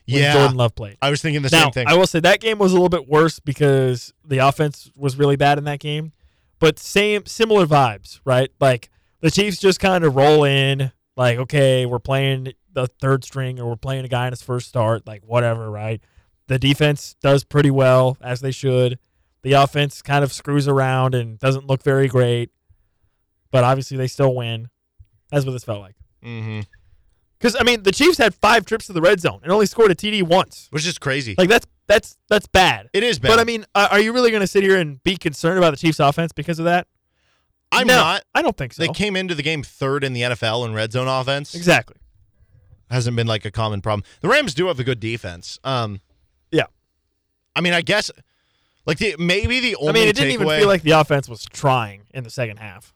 Yeah, Jordan Love played. I was thinking the now, same thing. I will say that game was a little bit worse because the offense was really bad in that game. But same similar vibes, right? Like the Chiefs just kind of roll in, like, okay, we're playing the third string or we're playing a guy in his first start, like whatever, right? The defense does pretty well, as they should. The offense kind of screws around and doesn't look very great. But obviously they still win. That's what this felt like. hmm Because I mean, the Chiefs had five trips to the red zone and only scored a TD once. Which is crazy. Like that's that's that's bad. it is bad. But I mean, uh, are you really going to sit here and be concerned about the Chiefs' offense because of that? I'm No, not. I don't think so. They came into the game third in the NFL in red zone offense. exactly. Hasn't been like a common problem. The Rams do have a good defense. Um, Yeah. I mean, I guess like the maybe the only I mean, it didn't even feel like the offense was trying in the second half.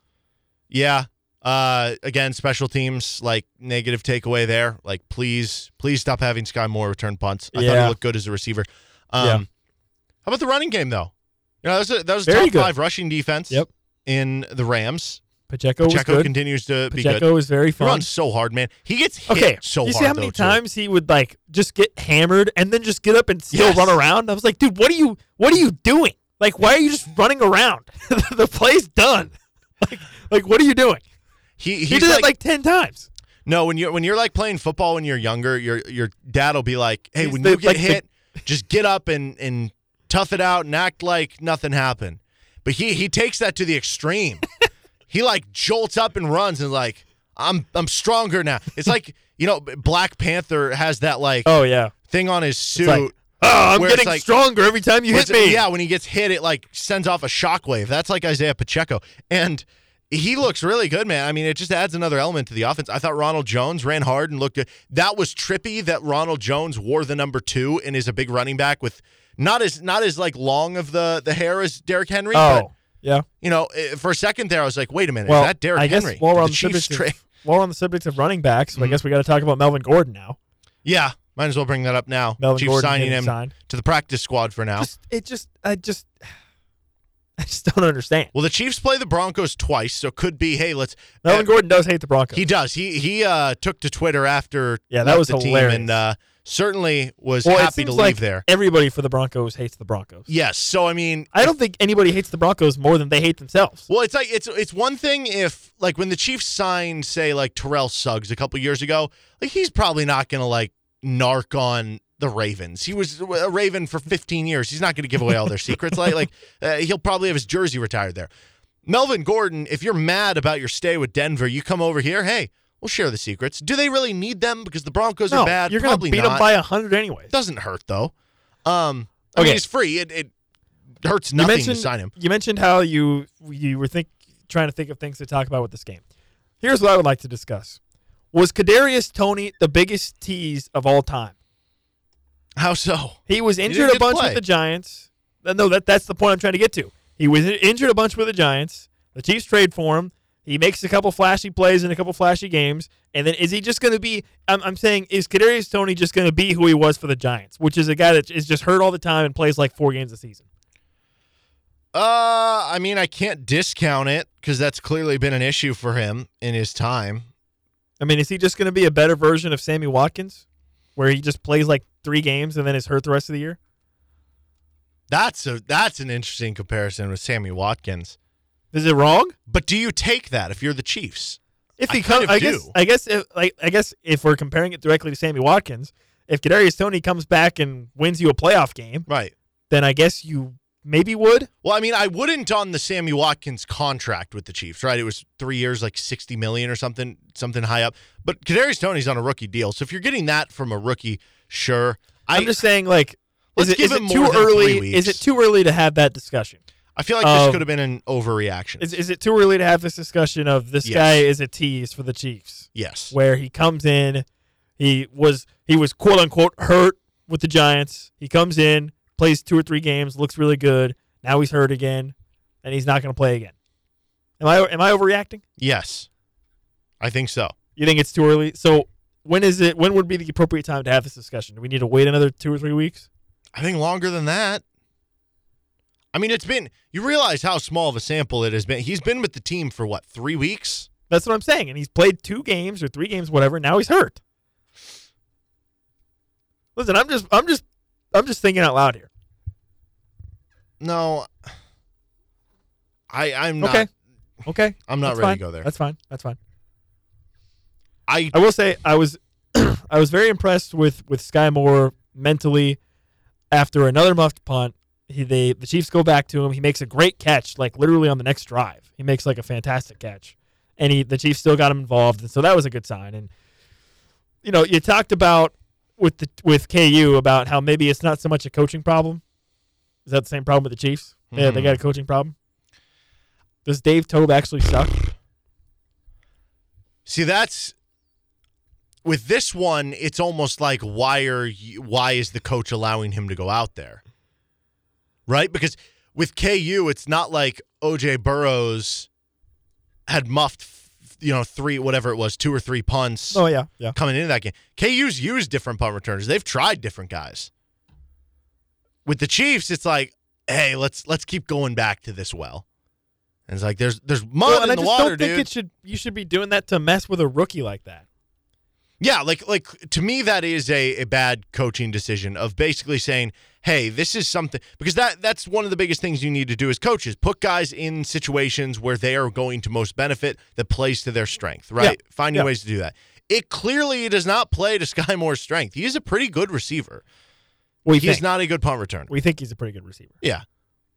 Yeah. Uh, again, special teams like negative takeaway there. Like, please, please stop having Sky Moore return punts. I thought Yeah. he looked good as a receiver. Um, Yeah. How about the running game though? You know, that was a, that was a top good. five rushing defense. Yep. In the Rams, Pacheco, was Pacheco continues to be good. Pacheco is very He fun. runs so hard, man. He gets hit Okay, so you hard. see how many though, too. times he would like just get hammered and then just get up and still Yes. run around? I was like, dude, what are you what are you doing? Like, why are you just running around? the play's done. Like, like what are you doing? he He did like, it like ten times. no when you're when you're like playing football when you're younger, your your dad will be like, hey, He's when the- you get like the- hit, just get up and and tough it out and act like nothing happened. But he he takes that to the extreme. He like jolts up and runs and like I'm I'm stronger now. It's like you know Black Panther has that like Oh yeah. thing on his suit. like, Oh, I'm Where it's getting like- stronger every time you hit uh, me. Yeah, when he gets hit, it like sends off a shockwave. That's like Isaiah Pacheco. And he looks really good, man. I mean, it just adds another element to the offense. I thought Ronald Jones ran hard and looked good. That was trippy that Ronald Jones wore the number two and is a big running back with not as not as like long of the the hair as Derrick Henry. But Oh, yeah. you know, eh, for a second there, I was like, wait a minute, Well, is that Derrick I guess Henry? while we're on the the subject of, while we're on the subject of running backs, I guess we got to talk about Melvin Gordon now. Yeah, might as well bring that up now. Melvin Chiefs Gordon signing him signed. to the practice squad for now. Just, it just, I just, I just don't understand. well, the Chiefs play the Broncos twice, so it could be, hey, let's Melvin uh, Gordon does hate the Broncos. He does. He he uh, took to Twitter after Yeah, that was the team hilarious. and uh, certainly was well, happy to like leave there. Everybody for the Broncos hates the Broncos. Yes. So I mean, I don't think anybody hates the Broncos more than they hate themselves. well, it's like it's it's one thing if like when the Chiefs signed, say, like Terrell Suggs a couple years ago, like he's probably not gonna like narc on the Ravens. He was a Raven for 15 years. He's not gonna give away all their secrets. Like like uh, he'll probably have his jersey retired there. Melvin Gordon, if you're mad about your stay with Denver, you come over here. Hey, we'll share the secrets. Do they really need them because the Broncos no, are bad? you're gonna Probably beat not. them by a hundred anyways. Doesn't hurt though. Um, I Okay. mean, it's free. It, it hurts You nothing mentioned to sign him. you mentioned how you you were think trying to think of things to talk about with this game. Here's what I would like to discuss: Was Kadarius Toney the biggest tease of all time? How so? He was injured get a bunch with the Giants. No, that that's the point I'm trying to get to. He was injured a bunch with the Giants. The Chiefs trade for him. He makes a couple flashy plays in a couple flashy games, and then is he just going to be? I'm, I'm saying, is Kadarius Toney just going to be who he was for the Giants, which is a guy that is just hurt all the time and plays like four games a season? Uh, I mean, I can't discount it because that's clearly been an issue for him in his time. I mean, is he just going to be a better version of Sammy Watkins, where he just plays like three games and then is hurt the rest of the year? That's a that's an interesting comparison with Sammy Watkins. Is it wrong? But do you take that if you're the Chiefs? If I he kind comes, of I guess, do. I guess, if, like, I guess if we're comparing it directly to Sammy Watkins, if Kadarius Toney comes back and wins you a playoff game, Right. then I guess you maybe would. Well, I mean, I wouldn't on the Sammy Watkins contract with the Chiefs, right? It was three years, like sixty million or something, something high up. But Kadarius Toney's on a rookie deal, so if you're getting that from a rookie, sure. I I'm just saying, like, is it, give is him it too early? Is it too early to have that discussion? I feel like this Um, could have been an overreaction. Is, is it too early to have this discussion of this Yes. guy is a tease for the Chiefs? yes. where he comes in, he was he was quote unquote hurt with the Giants. He comes in, plays two or three games, looks really good. Now he's hurt again, and he's not going to play again. Am I am I overreacting? Yes. I think so. You think it's too early? So when is it? When would be the appropriate time to have this discussion? Do we need to wait another two or three weeks? I think longer than that. I mean, it's been, you realize how small of a sample it has been. He's been with the team for what, three weeks? That's what I'm saying. And he's played two games or three games, whatever. Now he's hurt. Listen, I'm just I'm just I'm just thinking out loud here. No. I, I'm not. Okay. Okay. I'm not That's ready fine. to go there. That's fine. That's fine. I, I will say I was I was very impressed with with Sky Moore mentally after another muffed punt. He they the Chiefs go back to him. He makes a great catch, like literally on the next drive. He makes like a fantastic catch, and he the Chiefs still got him involved, and so that was a good sign. And you know, you talked about with the with KU about how maybe it's not so much a coaching problem. Is that the same problem with the Chiefs? Yeah, they Mhm. got a coaching problem. Does Dave Toub actually suck? see, that's, with this one, it's almost like why are you, why is the coach allowing him to go out there? Right? Because with KU, it's not like OJ Burrows had muffed, you know, three, whatever it was, two or three punts. Oh yeah, yeah. coming into that game. KU's used different punt returners. They've tried different guys. With the Chiefs, it's like, hey, let's let's keep going back to this well. And it's like there's there's mud Well, in I the water, don't think dude. it should. You should be doing that to mess with a rookie like that. Yeah, like like to me that is a, a bad coaching decision of basically saying, "Hey, this is something because that that's one of the biggest things you need to do as coaches. Put guys in situations where they are going to most benefit that plays to their strength, right? Finding Yeah. ways to do that. It clearly does not play to Sky Moore's strength. He is a pretty good receiver. We He's think. not a good punt returner. we think he's a pretty good receiver. Yeah.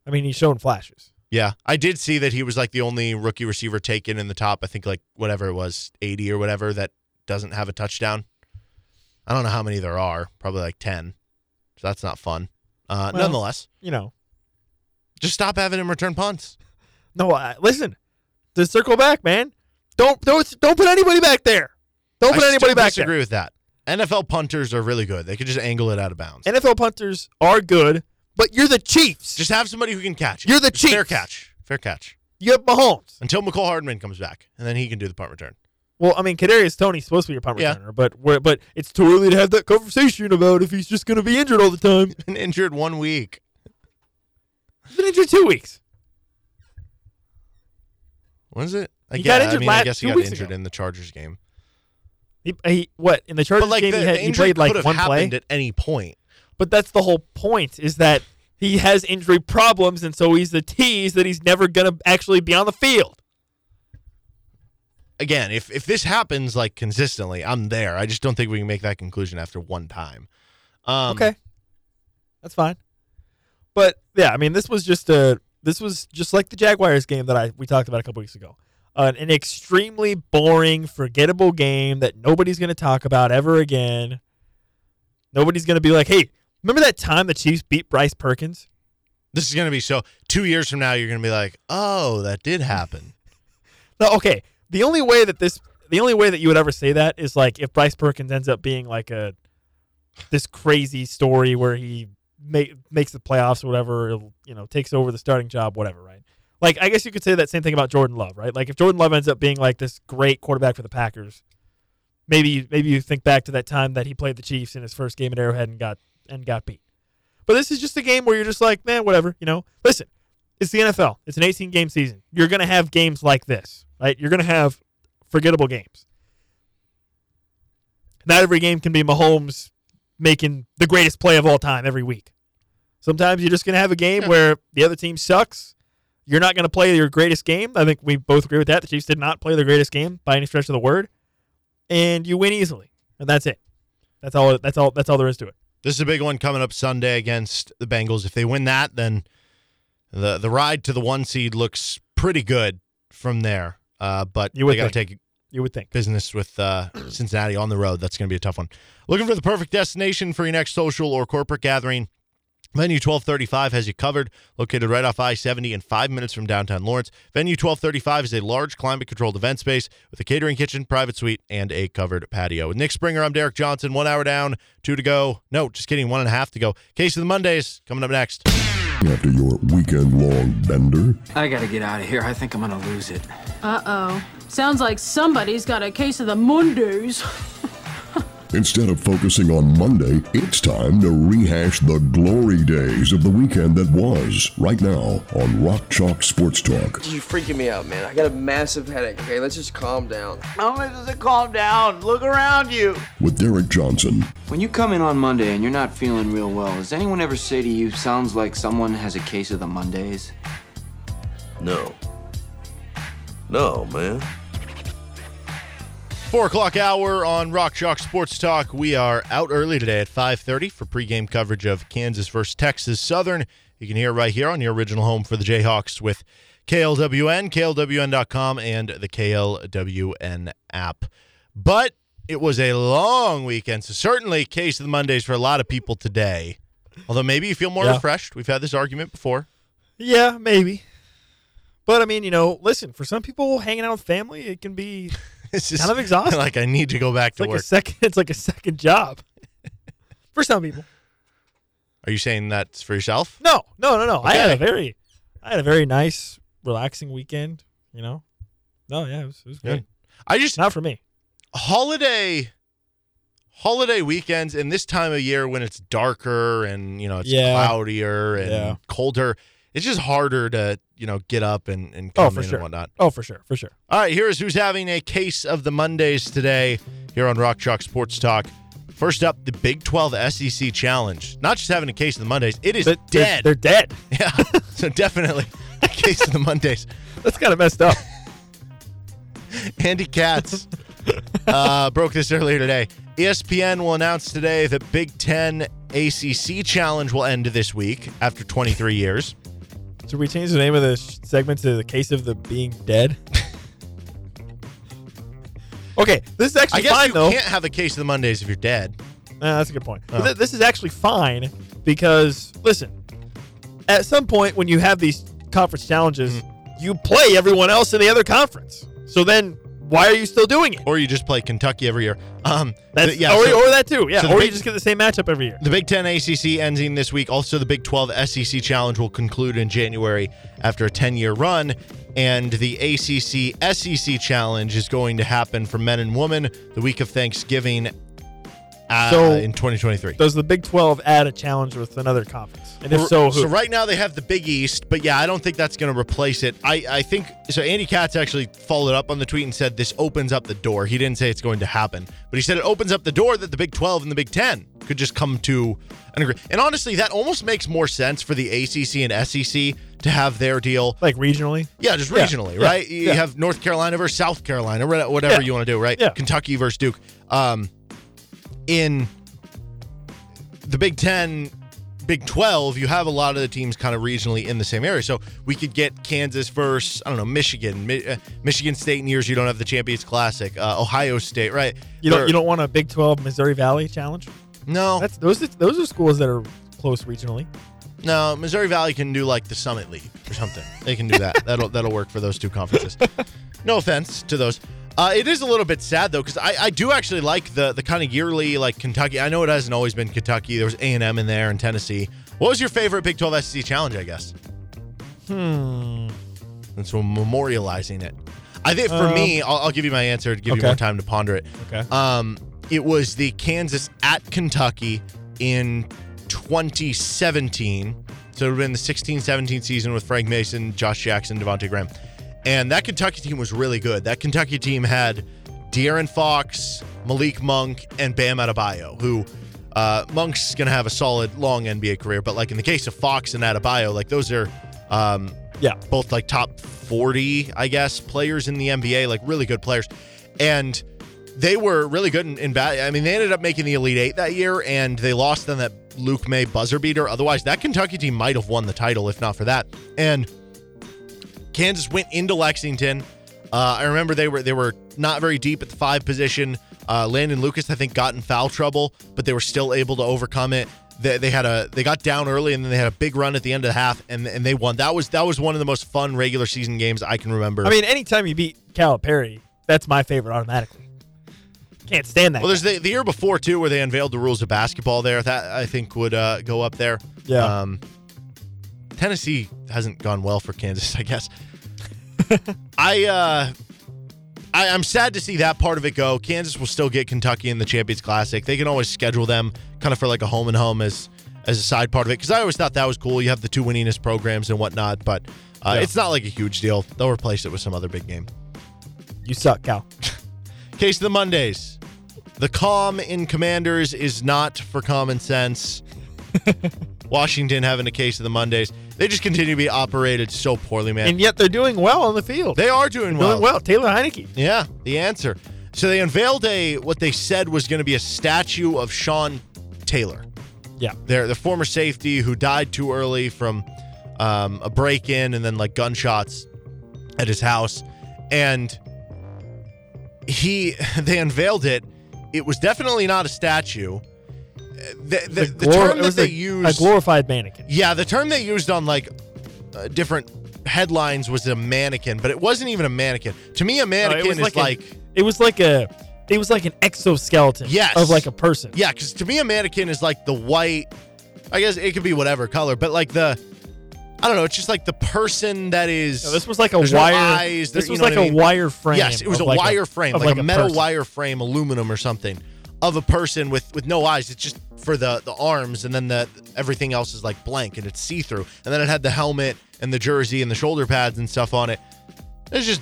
I mean, he's showing flashes. Yeah, I did see that he was like the only rookie receiver taken in the top. I think like whatever it was, eighty or whatever that doesn't have a touchdown. I don't know how many there are. Probably like ten. So that's not fun. Uh, Well- nonetheless, You know. just stop having him return punts. No, I, listen. To circle back, man. Don't don't don't put anybody back there. Don't put I anybody back disagree with that. NFL punters are really good. They could just angle it out of bounds. NFL punters are good, but you're the Chiefs. just have somebody who can catch it. You're the It's Fair catch. Fair catch. you have Mahomes. Until Mecole Hardman comes back, and then he can do the punt return. Well, I mean, Kadarius Toney's supposed to be your punt Yeah. returner, but but it's too early to have that conversation about if he's just going to be injured all the time. Been injured one week. He's been injured two weeks. When is it? I He guess, got I mean, la- I guess he got injured ago. in the Chargers game. He, he what in the Chargers But like game the, he, had, he played like could have one play. at any point. But that's the whole point is that he has injury problems, and so he's the tease that he's never going to actually be on the field. Again, if if this happens like consistently, I'm there. I just don't think we can make that conclusion after one time. Um, okay, that's fine. But yeah, I mean, this was just a this was just like the Jaguars game that I we talked about a couple weeks ago. Uh, an extremely boring, forgettable game that nobody's going to talk about ever again. Nobody's going to be like, "Hey, remember that time the Chiefs beat Bryce Perkins?" This is gonna be so. Two years from now, you're gonna be like, "Oh, that did happen." No, okay. The only way that this, the only way that you would ever say that is like if Bryce Perkins ends up being like a this crazy story where he ma- makes the playoffs or whatever, you know, takes over the starting job, whatever, right? Like I guess you could say that same thing about Jordan Love, right? Like if Jordan Love ends up being like this great quarterback for the Packers, maybe maybe you think back to that time that he played the Chiefs in his first game at Arrowhead and got and got beat. But this is just a game where you're just like, man, whatever, you know. Listen, it's the NFL. It's an 18 game season. You're to have games like this, right? You're going to have forgettable games. Not every game can be Mahomes making the greatest play of all time every week. Sometimes you're just going to have a game where the other team sucks. You're not going to play your greatest game. I think we both agree with that. The Chiefs did not play their greatest game by any stretch of the word, and you win easily, and that's it. That's all. That's all. That's all there is to it. This is a big one coming up Sunday against the Bengals. If they win that, then the the ride to the one seed looks pretty good from there. Uh, but You would they got to take You would think. business with uh, Cincinnati on the road. That's going to be a tough one. Looking for the perfect destination for your next social or corporate gathering? Venue 1235 has you covered, located right off I 70 and five minutes from downtown Lawrence. Venue 1235 is a large climate controlled event space with a catering kitchen, private suite, and a covered patio. With Nick Springer, I'm Derek Johnson. One hour down, two to go. No, just kidding, one and a half to go. Case of the Mondays coming up next. After your weekend long bender, I gotta get out of here. I think I'm gonna lose it. Uh oh. Sounds like somebody's got a case of the Mondays. instead of focusing on Monday, it's time to rehash the glory days of the weekend that was right now on Rock Chalk Sports Talk. You're freaking me out, man. I got a massive headache, okay? Let's just calm down. How much does it calm down? Look around you. With Derek Johnson, When you come in on Monday and you're not feeling real well, does anyone ever say to you, sounds like someone has a case of the Mondays? No. No, man. Four o'clock hour on Rock Chalk Sports Talk. We are out early today at 5:30 for pregame coverage of Kansas versus Texas Southern. You can hear it right here on your original home for the Jayhawks with KLWN, KLWN.com, and the KLWN app. But it was a long weekend, so certainly case of the Mondays for a lot of people today. Although maybe you feel more Yeah. refreshed. We've had this argument before. Yeah, maybe. But I mean, you know, listen, for some people, hanging out with family, it can be It's just Kind of exhausting. Like I need to go back it's to like work. a second. It's like a second job for some people. Are you saying that's for yourself? No, no, no, no. I had a very, I had a very nice, relaxing weekend. You know, no, yeah, it was, it was good. Good. I just Not for me. holiday holiday weekends and this time of year when it's darker and you know it's Yeah. cloudier and Yeah. colder it's just harder to you know get up and and Oh, for in sure. and whatnot. Oh, for sure, for sure. All right, here's who's having a case of the Mondays today here on Rock Chalk Sports Talk. First up, the Big 12 SEC Challenge. Not just having a case of the Mondays, it is But they're- dead. They're dead. yeah, so definitely a case of the Mondays. That's kind of messed up. Andy Katz uh, broke this earlier today. ESPN will announce today that Big Ten ACC Challenge will end this week after 23 years. Should we change the name of this segment to the case of the being dead? okay, this is actually I guess fine you though. can't have the case of the Mondays if you're dead. That's a good point. But Oh. th- this is actually fine because listen, at some point when you have these conference challenges, Mm-hmm. you play everyone else in the other conference. So then, why are you still doing it? Or you just play Kentucky every year. Um, That's, yeah, or, so- or that too. Yeah, so or you just get the same matchup every year. The Big Ten ACC ending this week. Also, the Big 12 SEC Challenge will conclude in January after a 10 year run. And the ACC SEC Challenge is going to happen for men and women the week of Thanksgiving uh, So- in 2023. Does the Big Twelve add a challenge with another conference? And if so, who? so right now they have the Big East, but yeah, I don't think that's going to replace it. I, I think so. Andy Katz actually followed up on the tweet and said this opens up the door. He didn't say it's going to happen, but he said it opens up the door that the Big 12 and the Big 10 could just come to an agreement. And honestly, that almost makes more sense for the ACC and SEC to have their deal. like regionally. Yeah, just regionally, yeah, right? You yeah. have North Carolina versus South Carolina, whatever Yeah. you want to do, right? Yeah. Kentucky versus Duke. Um, in the Big Ten, Big 12, you have a lot of the teams kind of regionally in the same area. So we could get Kansas versus, I don't know, Michigan, Mi- uh, Michigan State in years you don't have the Champions Classic, uh, Ohio State, right? You don't you don't want a Big Twelve Missouri Valley challenge? No, That's those those are schools that are close regionally. no. Missouri Valley can do like the Summit League or something. They can do that. that'll that'll work for those two conferences. No offense to those. Uh, it is a little bit sad though because I, I do actually like the the kind of yearly like Kentucky. I know it hasn't always been Kentucky. There was A and M in there and Tennessee. What was your favorite Big 12 SEC challenge? I guess. Hmm. And so memorializing it. I think for Um, me, I'll, I'll give you my answer to give you more time to ponder it. Okay. Um, it was the Kansas at Kentucky in 2017. So it would have been the 16 17 season with Frank Mason, Josh Jackson, Devonte' Graham. And that Kentucky team was really good. That Kentucky team had De'Aaron Fox, Malik Monk, and Bam Adebayo, who uh, Monk's going to have a solid, long NBA career. But like in the case of Fox and Adebayo, like those are um, Yeah. both like top 40, I guess, players in the NBA, like really good players. And they were really good in, in bad. I mean, they ended up making the Elite Eight that year, and they lost on that Luke Maye buzzer beater. Otherwise, that Kentucky team might have won the title if not for that. And Kansas went into Lexington. Uh, I remember they were they were not very deep at the five position. Uh, Landon Lucas, I think, got in foul trouble, but they were still able to overcome it. They, they had a they got down early and then they had a big run at the end of the half and and they won. That was that was one of the most fun regular season games I can remember. I mean, anytime you beat Calipari, that's my favorite automatically. Can't stand that. Well, there's the, the year before too, where they unveiled the rules of basketball. There, that I think would uh, go up there. Yeah. Um, Tennessee hasn't gone well for Kansas, I guess. I, uh, I I'm sad to see that part of it go. Kansas will still get Kentucky in the Champions Classic. They can always schedule them kind of for like a home and home as as a side part of it because I always thought that was cool. You have the two winningest programs and whatnot, but uh, Yeah. it's not like a huge deal. They'll replace it with some other big game. you suck, Cal. Case of the Mondays. The calm in Commanders is not for common sense. Washington having a case of the Mondays. They just continue to be operated so poorly, man. And yet they're doing well on the field. they are doing They're well. doing well. Taylor Heinicke. Yeah, the answer. So they unveiled a what they said was going to be a statue of Sean Taylor. Yeah. They're the former safety who died too early from um, a break-in and then like gunshots at his house, and he they unveiled it. It was definitely not a statue. The, the, the glor- term that they a, used, a glorified mannequin. yeah, the term they used on like uh, different headlines was a mannequin, but it wasn't even a mannequin. To me, a mannequin is like, like a, it was like a it was like an exoskeleton Yes. of like a person. Yeah, because to me, a mannequin is like the white. I guess it could be whatever color, but like the, I don't know. It's just like the person that is. No, this was like a no wire. eyes, this was like what I a mean? wire frame. Yes, it was a like wire frame, of like, a metal person. wire frame, aluminum or something. Of a person with with no eyes. It's just for the the arms, and then the everything else is like blank and it's see through. And then it had the helmet and the jersey and the shoulder pads and stuff on it. It's just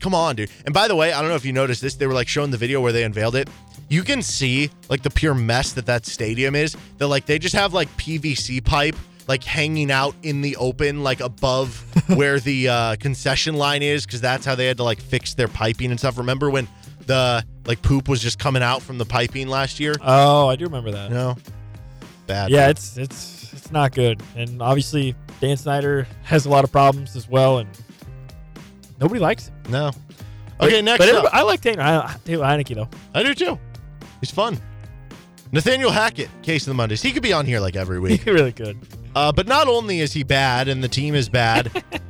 come on, dude. And by the way, I don't know if you noticed this. They were like showing the video where they unveiled it. You can see like the pure mess that that stadium is. That like they just have like PVC pipe like hanging out in the open, like above where the uh, concession line is, because that's how they had to like fix their piping and stuff. Remember when the like poop was just coming out from the piping last year? Oh, I do remember that. No, bad. Yeah, it's it's it's not good, and obviously Dan Snyder has a lot of problems as well, and nobody likes him. no. Okay, But- next But I like Taylor, I, Taylor Heinicke though. I do too. He's fun. Nathaniel Hackett, case of the Mondays. He could be on here like every week. He really good. Uh, but not only is he bad and the team is bad,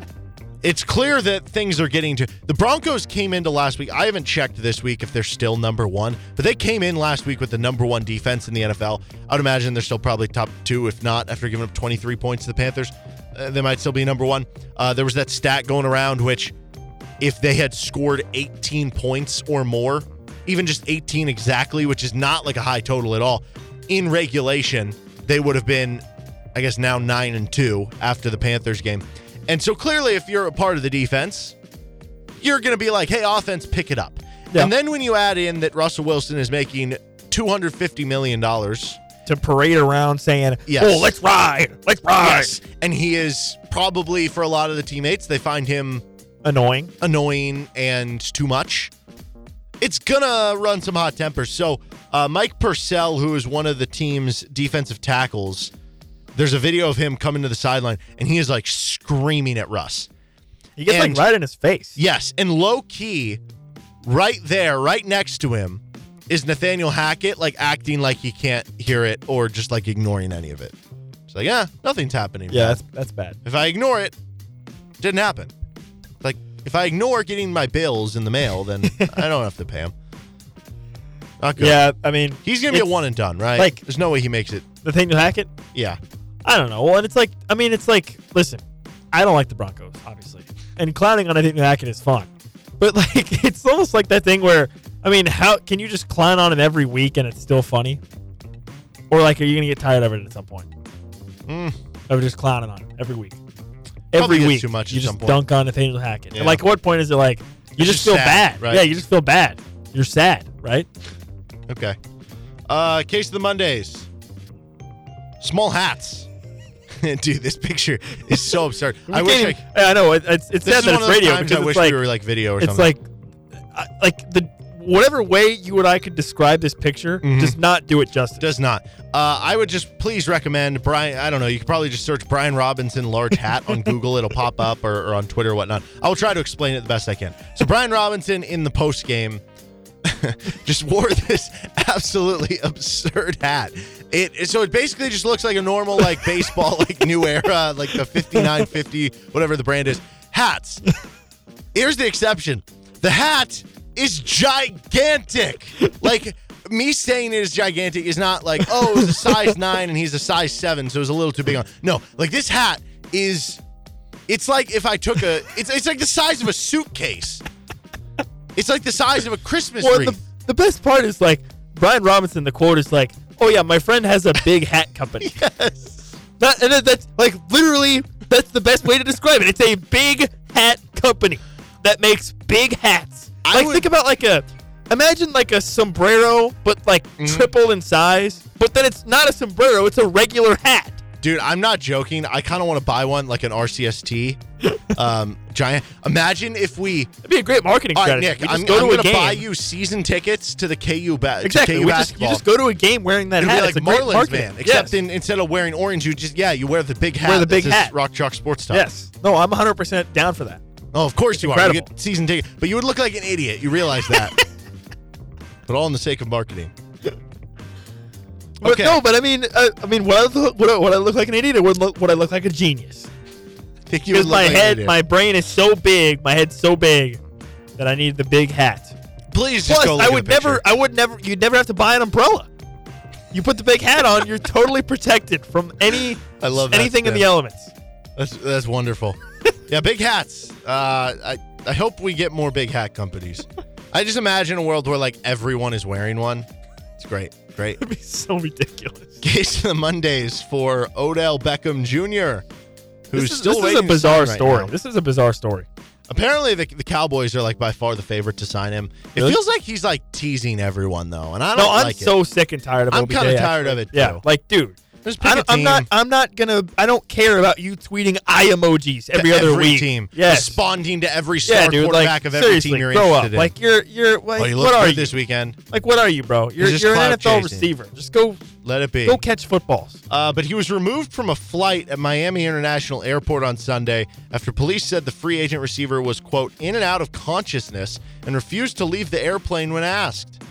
it's clear that things are getting to. The Broncos came into last week. I haven't checked this week if they're still number one, but they came in last week with the number one defense in the NFL. I would imagine they're still probably top two, if not, after giving up 23 points to the Panthers. Uh, they might still be number one. Uh, there was that stat going around, which if they had scored 18 points or more, even just 18 exactly, which is not like a high total at all, in regulation, they would have been, I guess, now 9 and 2 after the Panthers game. And so clearly, if you're a part of the defense, you're going to be like, hey, offense, pick it up. Yeah. And then when you add in that Russell Wilson is making $250 million. To parade around saying, Yes. "Oh, let's ride, let's ride." Yes. And he is probably, for a lot of the teammates, they find him Annoying. annoying and too much, it's gonna run some hot tempers. So, uh, Mike Purcell, who is one of the team's defensive tackles, there's a video of him coming to the sideline and he is like screaming at Russ. He gets And- like right in his face. Yes, and low key, right there, right next to him, is Nathaniel Hackett, like acting like he can't hear it or just like ignoring any of it. It's like, yeah, nothing's happening. Yeah, that's that's bad. If I ignore it, didn't happen. Like if I ignore getting my bills in the mail, then I don't have to pay him. Not good. Yeah, I mean, He's gonna be a one and done, right? like- there's no way he makes it. Nathaniel Hackett. Yeah. I don't know. Well, and it's like, I mean, it's like, listen, I don't like the Broncos, obviously, and clowning on Nathaniel Hackett is fun, but like, it's almost like that thing where, I mean, how can you just clown on him every week and it's still funny, or like, are you gonna get tired of it at some point? Mm. Of just clowning on him every week, every week. too much you just dunk on Nathaniel Hackett. Yeah. And like, at what point is it like you just, just feel sad, bad? right? Yeah, you just feel bad. You're sad, right? Okay. Uh, case of the Mondays. Small hats. Dude, this picture is so absurd. I wish I. I know it- it's it's sad that it's radio times I it's wish like we were like video or something. it's something. like like the whatever way you and I could describe this picture Mhm. does not do it justice. Does not. Uh, I would just please recommend Brian. I don't know. You could probably just search Brian Robinson large hat on Google. It'll pop up or, or on Twitter or whatnot. I will try to explain it the best I can. So Brian Robinson in the post game just wore this absolutely absurd hat. It so it basically just looks like a normal like baseball like new era like the 5950 whatever the brand is hats. Here's the exception. The hat is gigantic. Like me saying it is gigantic is not like, oh, it was a size nine and he's a size seven, so it was a little too big on. No, like this hat is it's like if I took a it's it's like the size of a suitcase. It's like the size of a Christmas Well, tree. the, the best part is like Brian Robinson. The quote is like, "Oh yeah, my friend has a big hat company." yes. That, and that- that's like literally that's the best way to describe it. It's a big hat company that makes big hats. I Like would- think about like a imagine like a sombrero but like Mm-hmm. triple in size. But then it's not a sombrero, it's a regular hat. Dude, I'm not joking. I kind of want to buy one like an RCST um, giant. Imagine if we It'd be a great marketing All right, strategy. Nick, just I'm, go I'm to gonna buy you season tickets to the KU, ba- to exactly. KU We just, you basketball. just go to a game wearing that It'll hat. be like Marlins man, except yes. in, instead of wearing orange, you just yeah, you wear the big hat. Wear the big hat. Rock Chalk Sports Talk. yes. No, I'm 100 percent down for that. Oh, of course you are. You incredible. get season ticket, but you would look like an idiot. You realize that. but all in the sake of marketing. But Okay. no, but I mean, uh, I mean, would I, look, would, I, would I look like an idiot, or would, look, would I look like a genius? I think you would Because look my like an head, idiot. my brain is so big, my head's so big that I need the big hat. Please just Plus, go look I at would the picture. never, I would never, you'd never have to buy an umbrella. You put the big hat on, you're totally protected from any I love that anything in the elements. That's that's wonderful. yeah, big hats. Uh, I I hope we get more big hat companies. I just imagine a world where like everyone is wearing one. It's great. Great. It'd be so ridiculous. Case of the Mondays for Odell Beckham Jr., who's This is, still this is a bizarre sign right story. This is a bizarre story. Apparently, the, the Cowboys are like by far the favorite to sign him. It Really? feels like he's like teasing everyone though, and I don't No, I'm like so sick and tired of it. I'm kinda tired actually. of it, Yeah, like, dude, Just pick I a don't, I'm not. I'm not gonna. I don't care about you tweeting eye emojis every other every week. team, Yes. responding to every star yeah, dude. quarterback Like of every team you're grow interested up. in. Like you're you're like oh, you what are you? this weekend. Like what are you, bro? You're just you're an NFL chasing. receiver. Just go Let it be. go catch footballs. Uh, but he was removed from a flight at Miami International Airport on Sunday after police said the free agent receiver was, quote, in and out of consciousness and refused to leave the airplane when asked.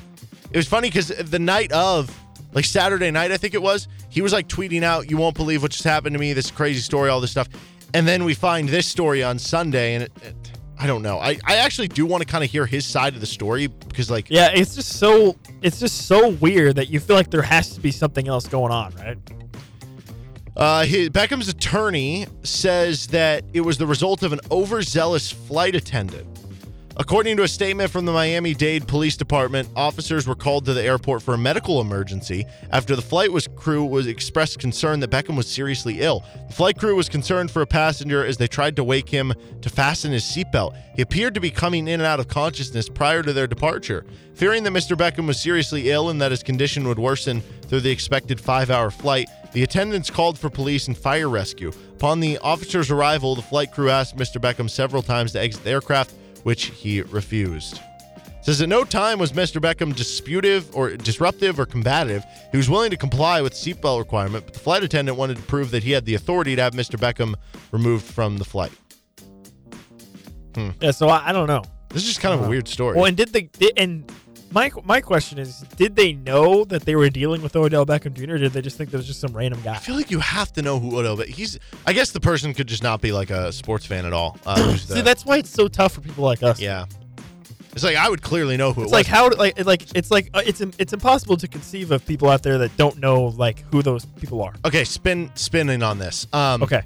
It was funny because the night of, like Saturday night, I think it was, he was like tweeting out, You won't believe what just happened to me, this crazy story, all this stuff. And then we find this story on Sunday, and it, it- I don't know. I, I actually do want to kind of hear his side of the story because, like, Yeah, it's just so it's just so weird that you feel like there has to be something else going on, right? Uh, his, Beckham's attorney says that it was the result of an overzealous flight attendant. According to a statement from the Miami Dade Police Department, officers were called to the airport for a medical emergency after the flight was crew was expressed concern that Beckham was seriously ill. The flight crew was concerned for a passenger as they tried to wake him to fasten his seatbelt. He appeared to be coming in and out of consciousness prior to their departure. Fearing that Mr. Beckham was seriously ill and that his condition would worsen through the expected five-hour flight, the attendants called for police and fire rescue. Upon the officer's arrival, the flight crew asked Mr. Beckham several times to exit the aircraft, which he refused. Says at no time was Mr. Beckham disputive or disruptive or combative. He was willing to comply with seatbelt requirement, but the flight attendant wanted to prove that he had the authority to have Mr. Beckham removed from the flight. Hmm. Yeah, so I, I don't know. This is just kind of a uh-huh. weird story. Well, and did the Did, and my my question is, did they know that they were dealing with Odell Beckham Jr. Or did they just think there was just some random guy? I feel like you have to know who Odell. But he's. I guess the person could just not be like a sports fan at all. Uh, who's the- See, that's why it's so tough for people like us. yeah. It's like I would clearly know who It's it was. like how like like it's like uh, it's it's impossible to conceive of people out there that don't know like who those people are. okay, spin spinning on this. Um, Okay.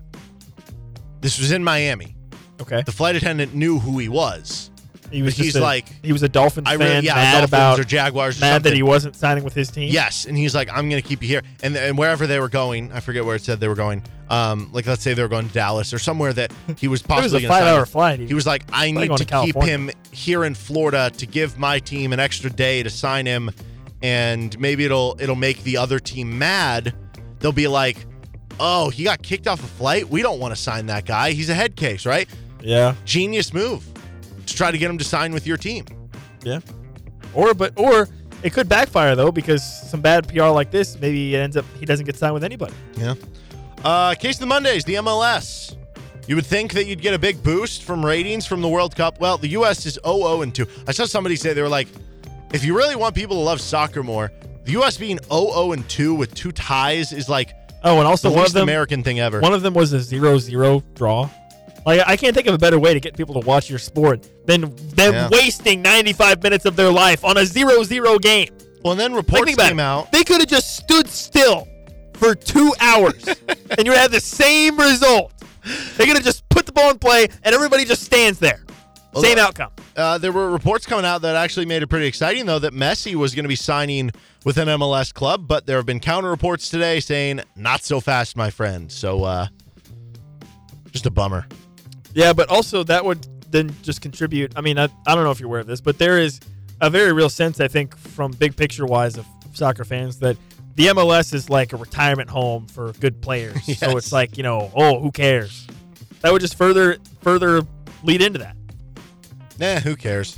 This was in Miami. Okay. The flight attendant knew who he was. He was he's just a- like, he was a Dolphins I fan, really, yeah, mad Dolphins about or Jaguars or mad something. that he wasn't signing with his team. Yes, and he's like, I'm going to keep you here, and and wherever they were going, I forget where it said they were going. Um, like let's say they were going to Dallas or somewhere that he was It was possibly a gonna five-hour flight. He was like, I need to to keep him here in Florida to give my team an extra day to sign him, and maybe it'll it'll make the other team mad. They'll be like, oh, he got kicked off a flight. We don't want to sign that guy. He's a head case, right? Yeah. Genius move to try to get him to sign with your team. Yeah. Or but or it could backfire though because some bad PR like this maybe it ends up he doesn't get signed with anybody. Yeah. Uh, Case of the Mondays, the MLS. You would think that you'd get a big boost from ratings from the World Cup. Well, the U.S. is 0 and 2. I saw somebody say they were like, if you really want people to love soccer more, the U.S. being 0 and 2 with two ties is like Oh, and also the one least of them American thing ever. one of them was a 0-0 draw. Like I can't think of a better way to get people to watch your sport than them Yeah. wasting 95 minutes of their life on a 0-0 game. well, and then Like, reports about came it. out. They could have just stood still for two hours, and you would have the same result. They could have just put the ball in play, and everybody just stands there. Well, Same the- outcome. Uh, there were reports coming out that actually made it pretty exciting, though, that Messi was going to be signing with an MLS club, but there have been counter reports today saying, not so fast, my friend. So, uh, just a bummer. Yeah, but also that would then just contribute. I mean, I, I don't know if you're aware of this, but there is a very real sense, I think, from big picture wise of soccer fans that the MLS is like a retirement home for good players. So it's like, you know, oh, who cares? That would just further further lead into that. Nah, who cares?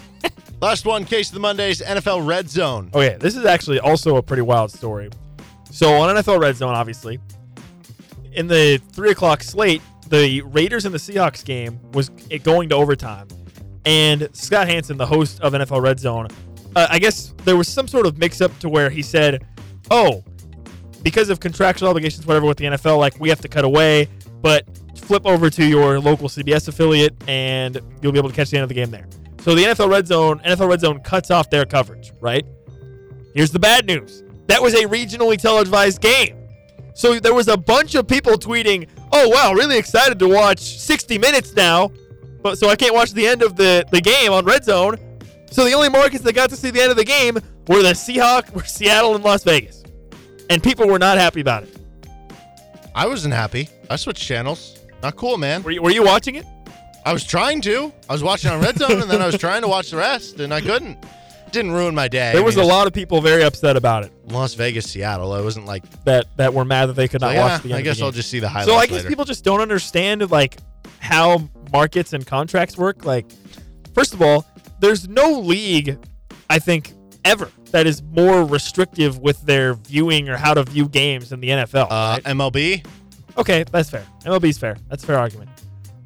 Last one, case of the Mondays, NFL Red Zone. Oh, okay, this is actually also a pretty wild story. So on NFL Red Zone, obviously, in the three o'clock slate, the Raiders and the Seahawks game was it going to overtime, and Scott Hanson, the host of NFL Red Zone, uh, I guess there was some sort of mix-up to where he said, "Oh, because of contractual obligations, whatever, with the NFL, like we have to cut away, but flip over to your local CBS affiliate, and you'll be able to catch the end of the game there." So the NFL Red Zone, NFL Red Zone cuts off their coverage, right? Here's the bad news. That was a regionally televised game. So there was a bunch of people tweeting, "Oh wow, really excited to watch 60 minutes now." But so I can't watch the end of the, the game on Red Zone. So the only markets that got to see the end of the game were the Seahawks, were Seattle and Las Vegas, and people were not happy about it. I wasn't happy. I switched channels. Not cool, man. Were you, were you watching it? I was trying to. I was watching on Red Zone, and then I was trying to watch the rest, and I couldn't. Didn't ruin my day. There I was mean, a lot of people very upset about it. Las Vegas, Seattle. I wasn't like. That that were mad that they could not So, watch yeah, the end I of the guess I'll just see the highlights. So I guess later. people just don't understand like how markets and contracts work. Like, first of all, there's no league, I think, ever that is more restrictive with their viewing or how to view games than the NFL. Uh, MLB. Okay, that's fair. MLB's fair. That's a fair argument.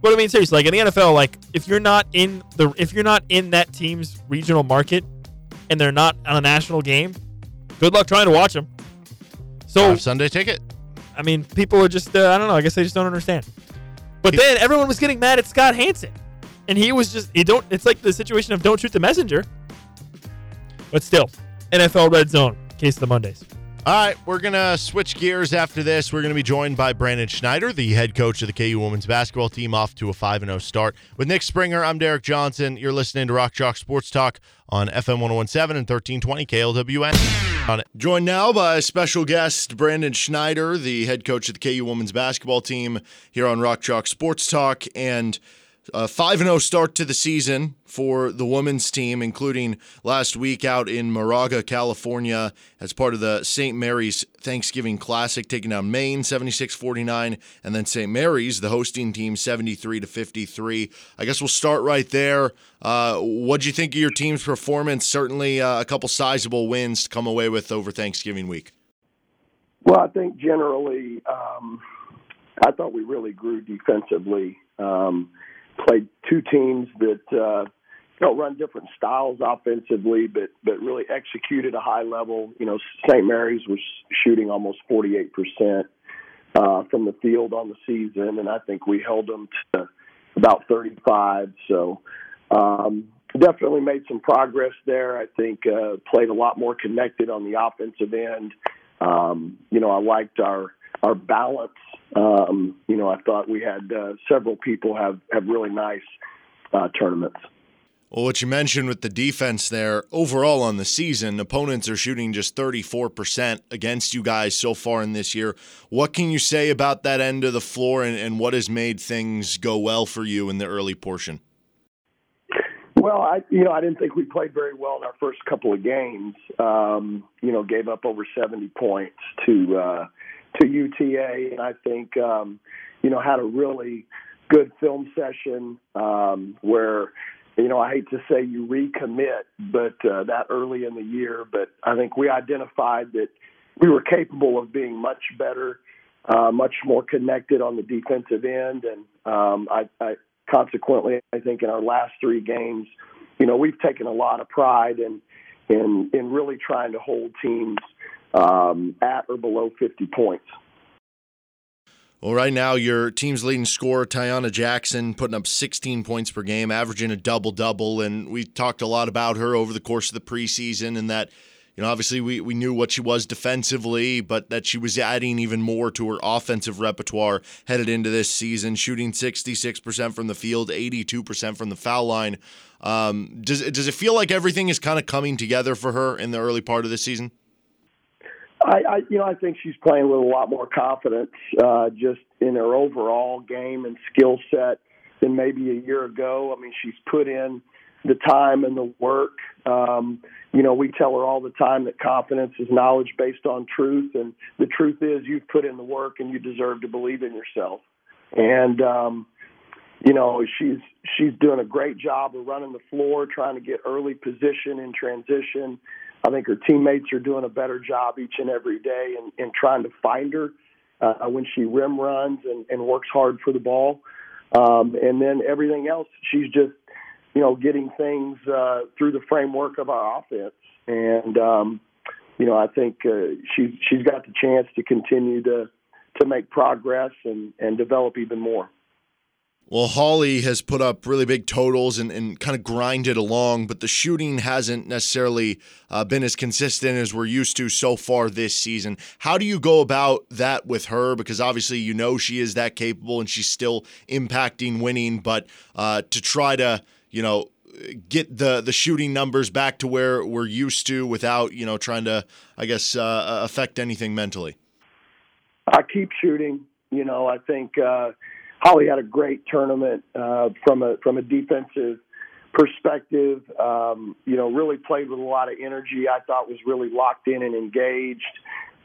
But I mean, seriously, like in the NFL, like if you're not in the if you're not in that team's regional market and they're not on a national game, good luck trying to watch them. So Five Sunday ticket. I mean, people are just uh, I don't know. I guess they just don't understand. But then everyone was getting mad at Scott Hanson, and he was just he don't. It's like the situation of don't shoot the messenger. But still, NFL Red Zone, case of the Mondays. All right, we're going to switch gears after this. We're going to be joined by Brandon Schneider, the head coach of the KU women's basketball team, off to a 5 0 start. With Nick Springer, I'm Derek Johnson. You're listening to Rock Chalk Sports Talk on FM 1017 and 1320 KLWN. On it. Joined now by special guest Brandon Schneider, the head coach of the KU women's basketball team here on Rock Chalk Sports Talk. And a 5 0 start to the season for the women's team, including last week out in Moraga, California, as part of the St. Mary's Thanksgiving Classic, taking down Maine 76 49, and then St. Mary's, the hosting team, 73 to 53. I guess we'll start right there. Uh, what do you think of your team's performance? Certainly uh, a couple sizable wins to come away with over Thanksgiving week. Well, I think generally, um, I thought we really grew defensively. Um, played two teams that uh, you know run different styles offensively, but but really executed a high level. You know, St. Mary's was shooting almost forty eight percent uh, from the field on the season, and I think we held them to about thirty five. So. Um, Definitely made some progress there. I think uh, played a lot more connected on the offensive end. Um, you know, I liked our our balance. Um, you know, I thought we had uh, several people have have really nice uh, tournaments. Well, what you mentioned with the defense there, overall on the season, opponents are shooting just 34% against you guys so far in this year. What can you say about that end of the floor and, and what has made things go well for you in the early portion? Well, I you know I didn't think we played very well in our first couple of games. Um, you know, gave up over 70 points to uh, to UTA, and I think um, you know had a really good film session um, where you know I hate to say you recommit, but uh, that early in the year, but I think we identified that we were capable of being much better, uh, much more connected on the defensive end, and um, I, I consequently, I think in our last three games, you know, we've taken a lot of pride in in in really trying to hold teams um, at or below 50 points. Well, right now, your team's leading scorer, Taiyanna Jackson, putting up 16 points per game, averaging a double double. And we talked a lot about her over the course of the preseason, and that, you know, obviously we, we knew what she was defensively, but that she was adding even more to her offensive repertoire headed into this season, shooting 66% from the field, 82% from the foul line. Um, does, does it feel like everything is kind of coming together for her in the early part of the season? I, I you know I think she's playing with a lot more confidence uh, just in her overall game and skill set than maybe a year ago. I mean, she's put in the time and the work. Um, you know, we tell her all the time that confidence is knowledge based on truth, and the truth is you've put in the work and you deserve to believe in yourself. And um, you know, she's she's doing a great job of running the floor, trying to get early position in transition. I think her teammates are doing a better job each and every day in, in trying to find her uh, when she rim runs and, and works hard for the ball. Um, and then everything else, she's just, you know, getting things uh, through the framework of our offense. And, um, you know, I think uh, she's she's got the chance to continue to to make progress and, and develop even more. Well, Holly has put up really big totals and, and kind of grinded along, but the shooting hasn't necessarily uh, been as consistent as we're used to so far this season. How do you go about that with her? Because obviously, you know she is that capable and she's still impacting winning, but uh, to try to, you know, get the the shooting numbers back to where we're used to without you know trying to I guess uh, affect anything mentally? I keep shooting. You know, I think uh, Holly had a great tournament uh, from a from a defensive perspective. Um, you know, really played with a lot of energy. I thought was really locked in and engaged.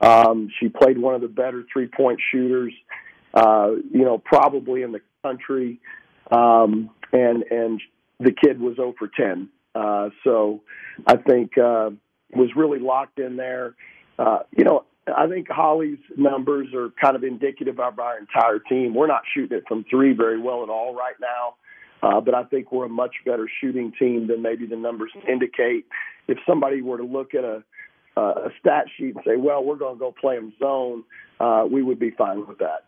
Um, she played one of the better three point shooters. Uh, you know, probably in the country. Um, and and the kid was 0 for 10. Uh, so I think uh, was really locked in there. Uh, you know, I think Holly's numbers are kind of indicative of our entire team. We're not shooting it from three very well at all right now, uh, but I think we're a much better shooting team than maybe the numbers indicate. If somebody were to look at a, a stat sheet and say, "Well, we're going to go play them zone," uh, we would be fine with that.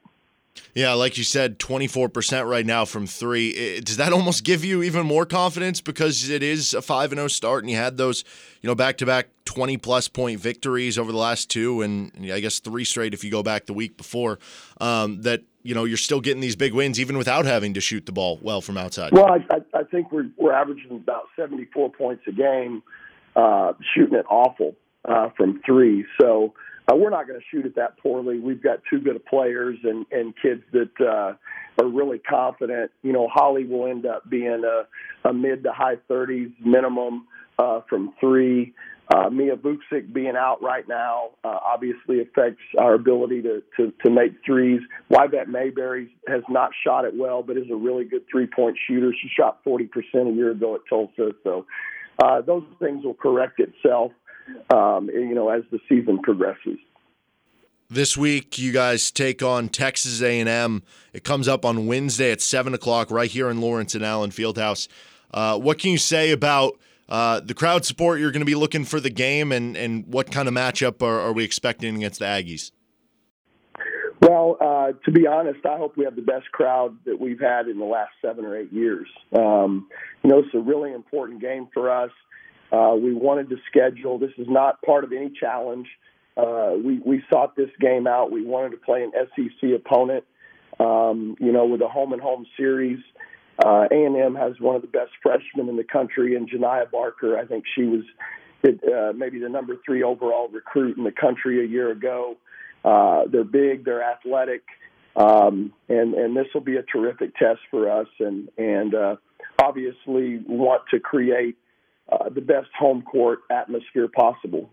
Yeah, like you said, 24% right now from three. Does that almost give you even more confidence because it is a 5 0 start and you had those, you know, back to back 20 plus point victories over the last two and I guess three straight if you go back the week before, um, that, you know, you're still getting these big wins even without having to shoot the ball well from outside? Well, I, I think we're, we're averaging about 74 points a game, uh, shooting it awful uh, from three. So, uh, we're not going to shoot it that poorly. We've got two good players and and kids that uh, are really confident. You know, Holly will end up being a, a mid to high 30s minimum uh, from three. Uh, Mia Vuksic being out right now uh, obviously affects our ability to, to, to make threes. Wyvette Mayberry has not shot it well, but is a really good three point shooter. She shot 40% a year ago at Tulsa. So uh, those things will correct itself um, you know, as the season progresses. This week, you guys take on Texas A&M. It comes up on Wednesday at seven o'clock, right here in Lawrence and Allen Fieldhouse. Uh, what can you say about uh, the crowd support you're going to be looking for the game, and and what kind of matchup are, are we expecting against the Aggies? Well, uh, to be honest, I hope we have the best crowd that we've had in the last seven or eight years. Um, you know, it's a really important game for us. Uh, we wanted to schedule. This is not part of any challenge. Uh, we we sought this game out. We wanted to play an SEC opponent. Um, you know, with a home and home series. Uh, A&M has one of the best freshmen in the country, and Janiah Barker. I think she was uh, maybe the number three overall recruit in the country a year ago. Uh, they're big, they're athletic, um, and and this will be a terrific test for us. And and uh, obviously want to create uh, the best home court atmosphere possible.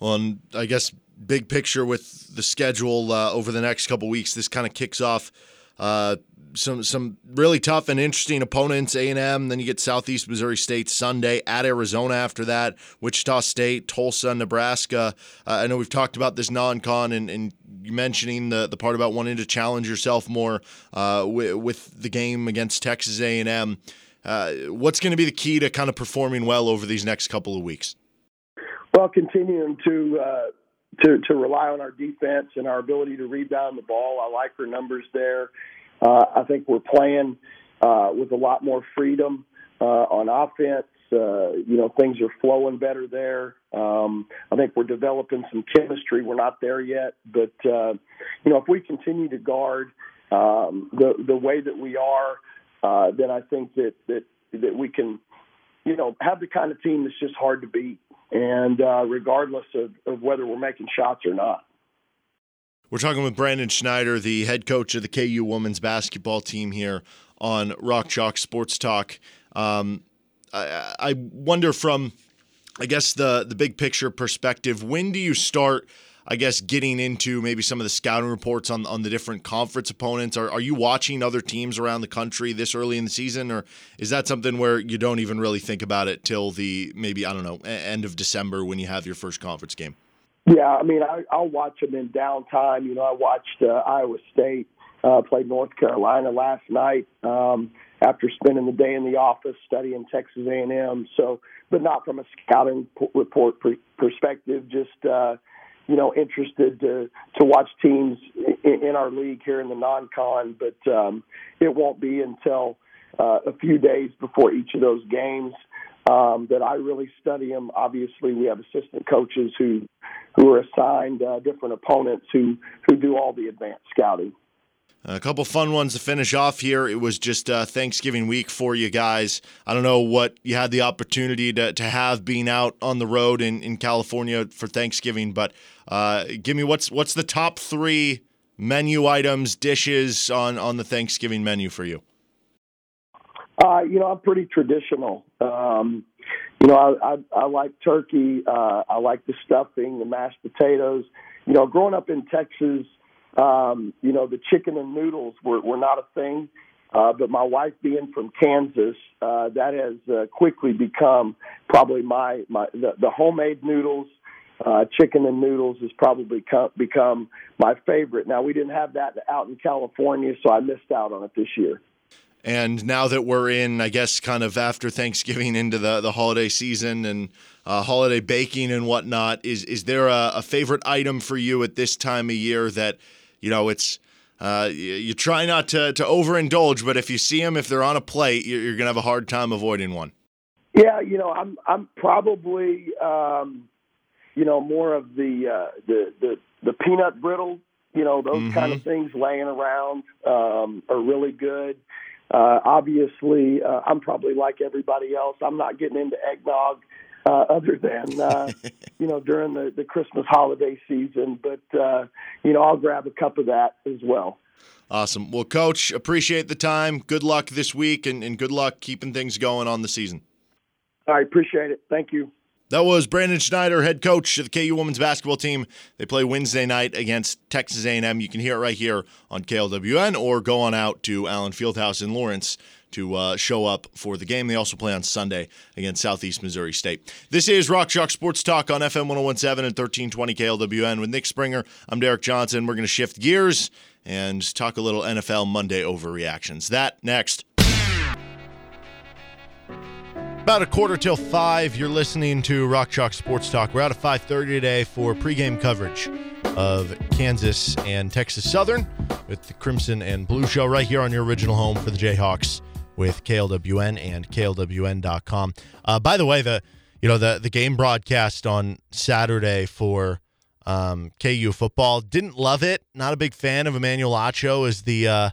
Well, and I guess big picture with the schedule uh, over the next couple weeks, this kind of kicks off uh, some some really tough and interesting opponents. A and M. Then you get Southeast Missouri State Sunday at Arizona. After that, Wichita State, Tulsa, Nebraska. Uh, I know we've talked about this non-con and, and mentioning the the part about wanting to challenge yourself more uh, with, with the game against Texas A and M. Uh, what's going to be the key to kind of performing well over these next couple of weeks? Well, continuing to uh, to to rely on our defense and our ability to rebound the ball. I like our numbers there. Uh, I think we're playing uh, with a lot more freedom uh, on offense. You know, things are flowing better there. Um, I think we're developing some chemistry. We're not there yet, but you know, if we continue to guard um, the the way that we are uh, then I think that that that we can, you know, have the kind of team that's just hard to beat, and uh, regardless of, of whether we're making shots or not. We're talking with Brandon Schneider, the head coach of the KU women's basketball team here on Rock Chalk Sports Talk. Um, I, I wonder from, I guess the the big picture perspective, when do you start? I guess getting into maybe some of the scouting reports on on the different conference opponents. Are are you watching other teams around the country this early in the season, or is that something where you don't even really think about it till the maybe I don't know end of December when you have your first conference game? Yeah, I mean I, I'll watch them in downtime. You know, I watched uh, Iowa State uh, play North Carolina last night um, after spending the day in the office studying Texas A&M. So, but not from a scouting report perspective, just. Uh, you know, interested to to watch teams in, in our league here in the non-con, but um, it won't be until uh, a few days before each of those games um, that I really study them. Obviously, we have assistant coaches who who are assigned uh, different opponents who who do all the advanced scouting. A couple fun ones to finish off here. It was just uh, Thanksgiving week for you guys. I don't know what you had the opportunity to, to have being out on the road in, in California for Thanksgiving, but uh, give me what's what's the top three menu items, dishes on, on the Thanksgiving menu for you? Uh, you know, I'm pretty traditional. Um, you know, I, I, I like turkey. Uh, I like the stuffing, the mashed potatoes. You know, growing up in Texas, um, you know, the chicken and noodles were, were not a thing. Uh, but my wife being from Kansas, uh, that has uh, quickly become probably my, my the, the homemade noodles, uh, chicken and noodles has probably become, my favorite. Now we didn't have that out in California, so I missed out on it this year. And now that we're in, I guess, kind of after Thanksgiving into the, the holiday season and uh, holiday baking and whatnot, is is there a, a favorite item for you at this time of year that you know it's uh, you, you, try not to to overindulge, but if you see them, if they're on a plate, you're, you're, gonna have a hard time avoiding one. Yeah, you know, I'm I'm probably um, you know more of the uh, the the the peanut brittle. You know, those mm-hmm. kind of things laying around um, are really good. Uh, obviously, uh, I'm probably like everybody else. I'm not getting into eggnog uh, other than uh, you know during the the Christmas holiday season, but uh, you know I'll grab a cup of that as well. Awesome. Well, Coach, appreciate the time. Good luck this week, and, and good luck keeping things going on the season. I appreciate it. Thank you. That was Brandon Schneider, head coach of the KU women's basketball team. They play Wednesday night against Texas A&M. You can hear it right here on KLWN, or go on out to Allen Fieldhouse in Lawrence to uh, show up for the game. They also play on Sunday against Southeast Missouri State. This is Rock Chalk Sports Talk on FM 1017 and 1320 KLWN with Nick Springer. I'm Derek Johnson. We're going to shift gears and talk a little NFL Monday overreactions. That next. About a quarter till five, you're listening to Rock Chalk Sports Talk. We're out at 5:30 today for pregame coverage of Kansas and Texas Southern with the Crimson and Blue Show right here on your original home for the Jayhawks with KLWN and KLWN.com. Uh, by the way, the you know the the game broadcast on Saturday for um, KU football didn't love it. Not a big fan of Emmanuel Acho as the uh,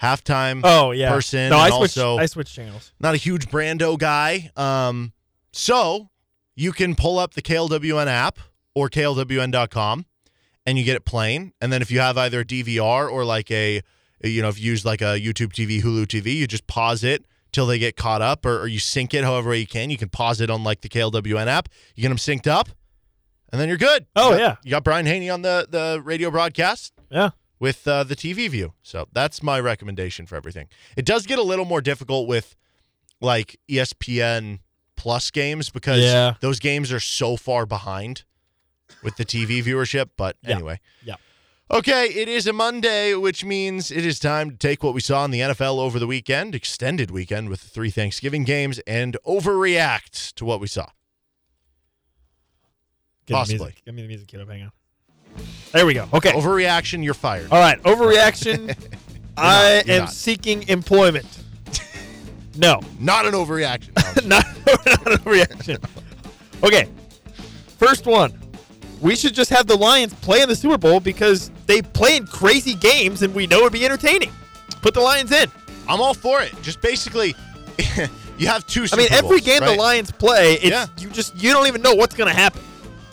halftime oh yeah person. No, I switched. Also, I switched channels. Not a huge Brando guy. Um, so you can pull up the KLWN app or KLWN.com and you get it playing. And then if you have either a DVR or like a, you know, if you use like a YouTube TV, Hulu TV, you just pause it till they get caught up or, or you sync it however you can. You can pause it on like the KLWN app. You get them synced up and then you're good. Oh, you got, yeah. You got Brian Hanni on the, the radio broadcast. Yeah with uh, the TV view. So that's my recommendation for everything. It does get a little more difficult with like ESPN Plus games because yeah. those games are so far behind with the TV viewership. But yeah. anyway. Yeah. Okay, it is a Monday, which means it is time to take what we saw in the NFL over the weekend, extended weekend with three Thanksgiving games, and overreact to what we saw. Give Possibly. Me Give me the music, kiddo. Hang on. There we go. Okay. Overreaction, you're fired. All right. Overreaction. I not, am not. seeking employment. No. Not an overreaction. not, not an overreaction. Okay. First one. We should just have the Lions play in the Super Bowl because they play in crazy games and we know it'd be entertaining. Put the Lions in. I'm all for it. Just basically, you have two. I mean, every Bowls, game right? the Lions play, it's, Yeah. you just you don't even know what's going to happen,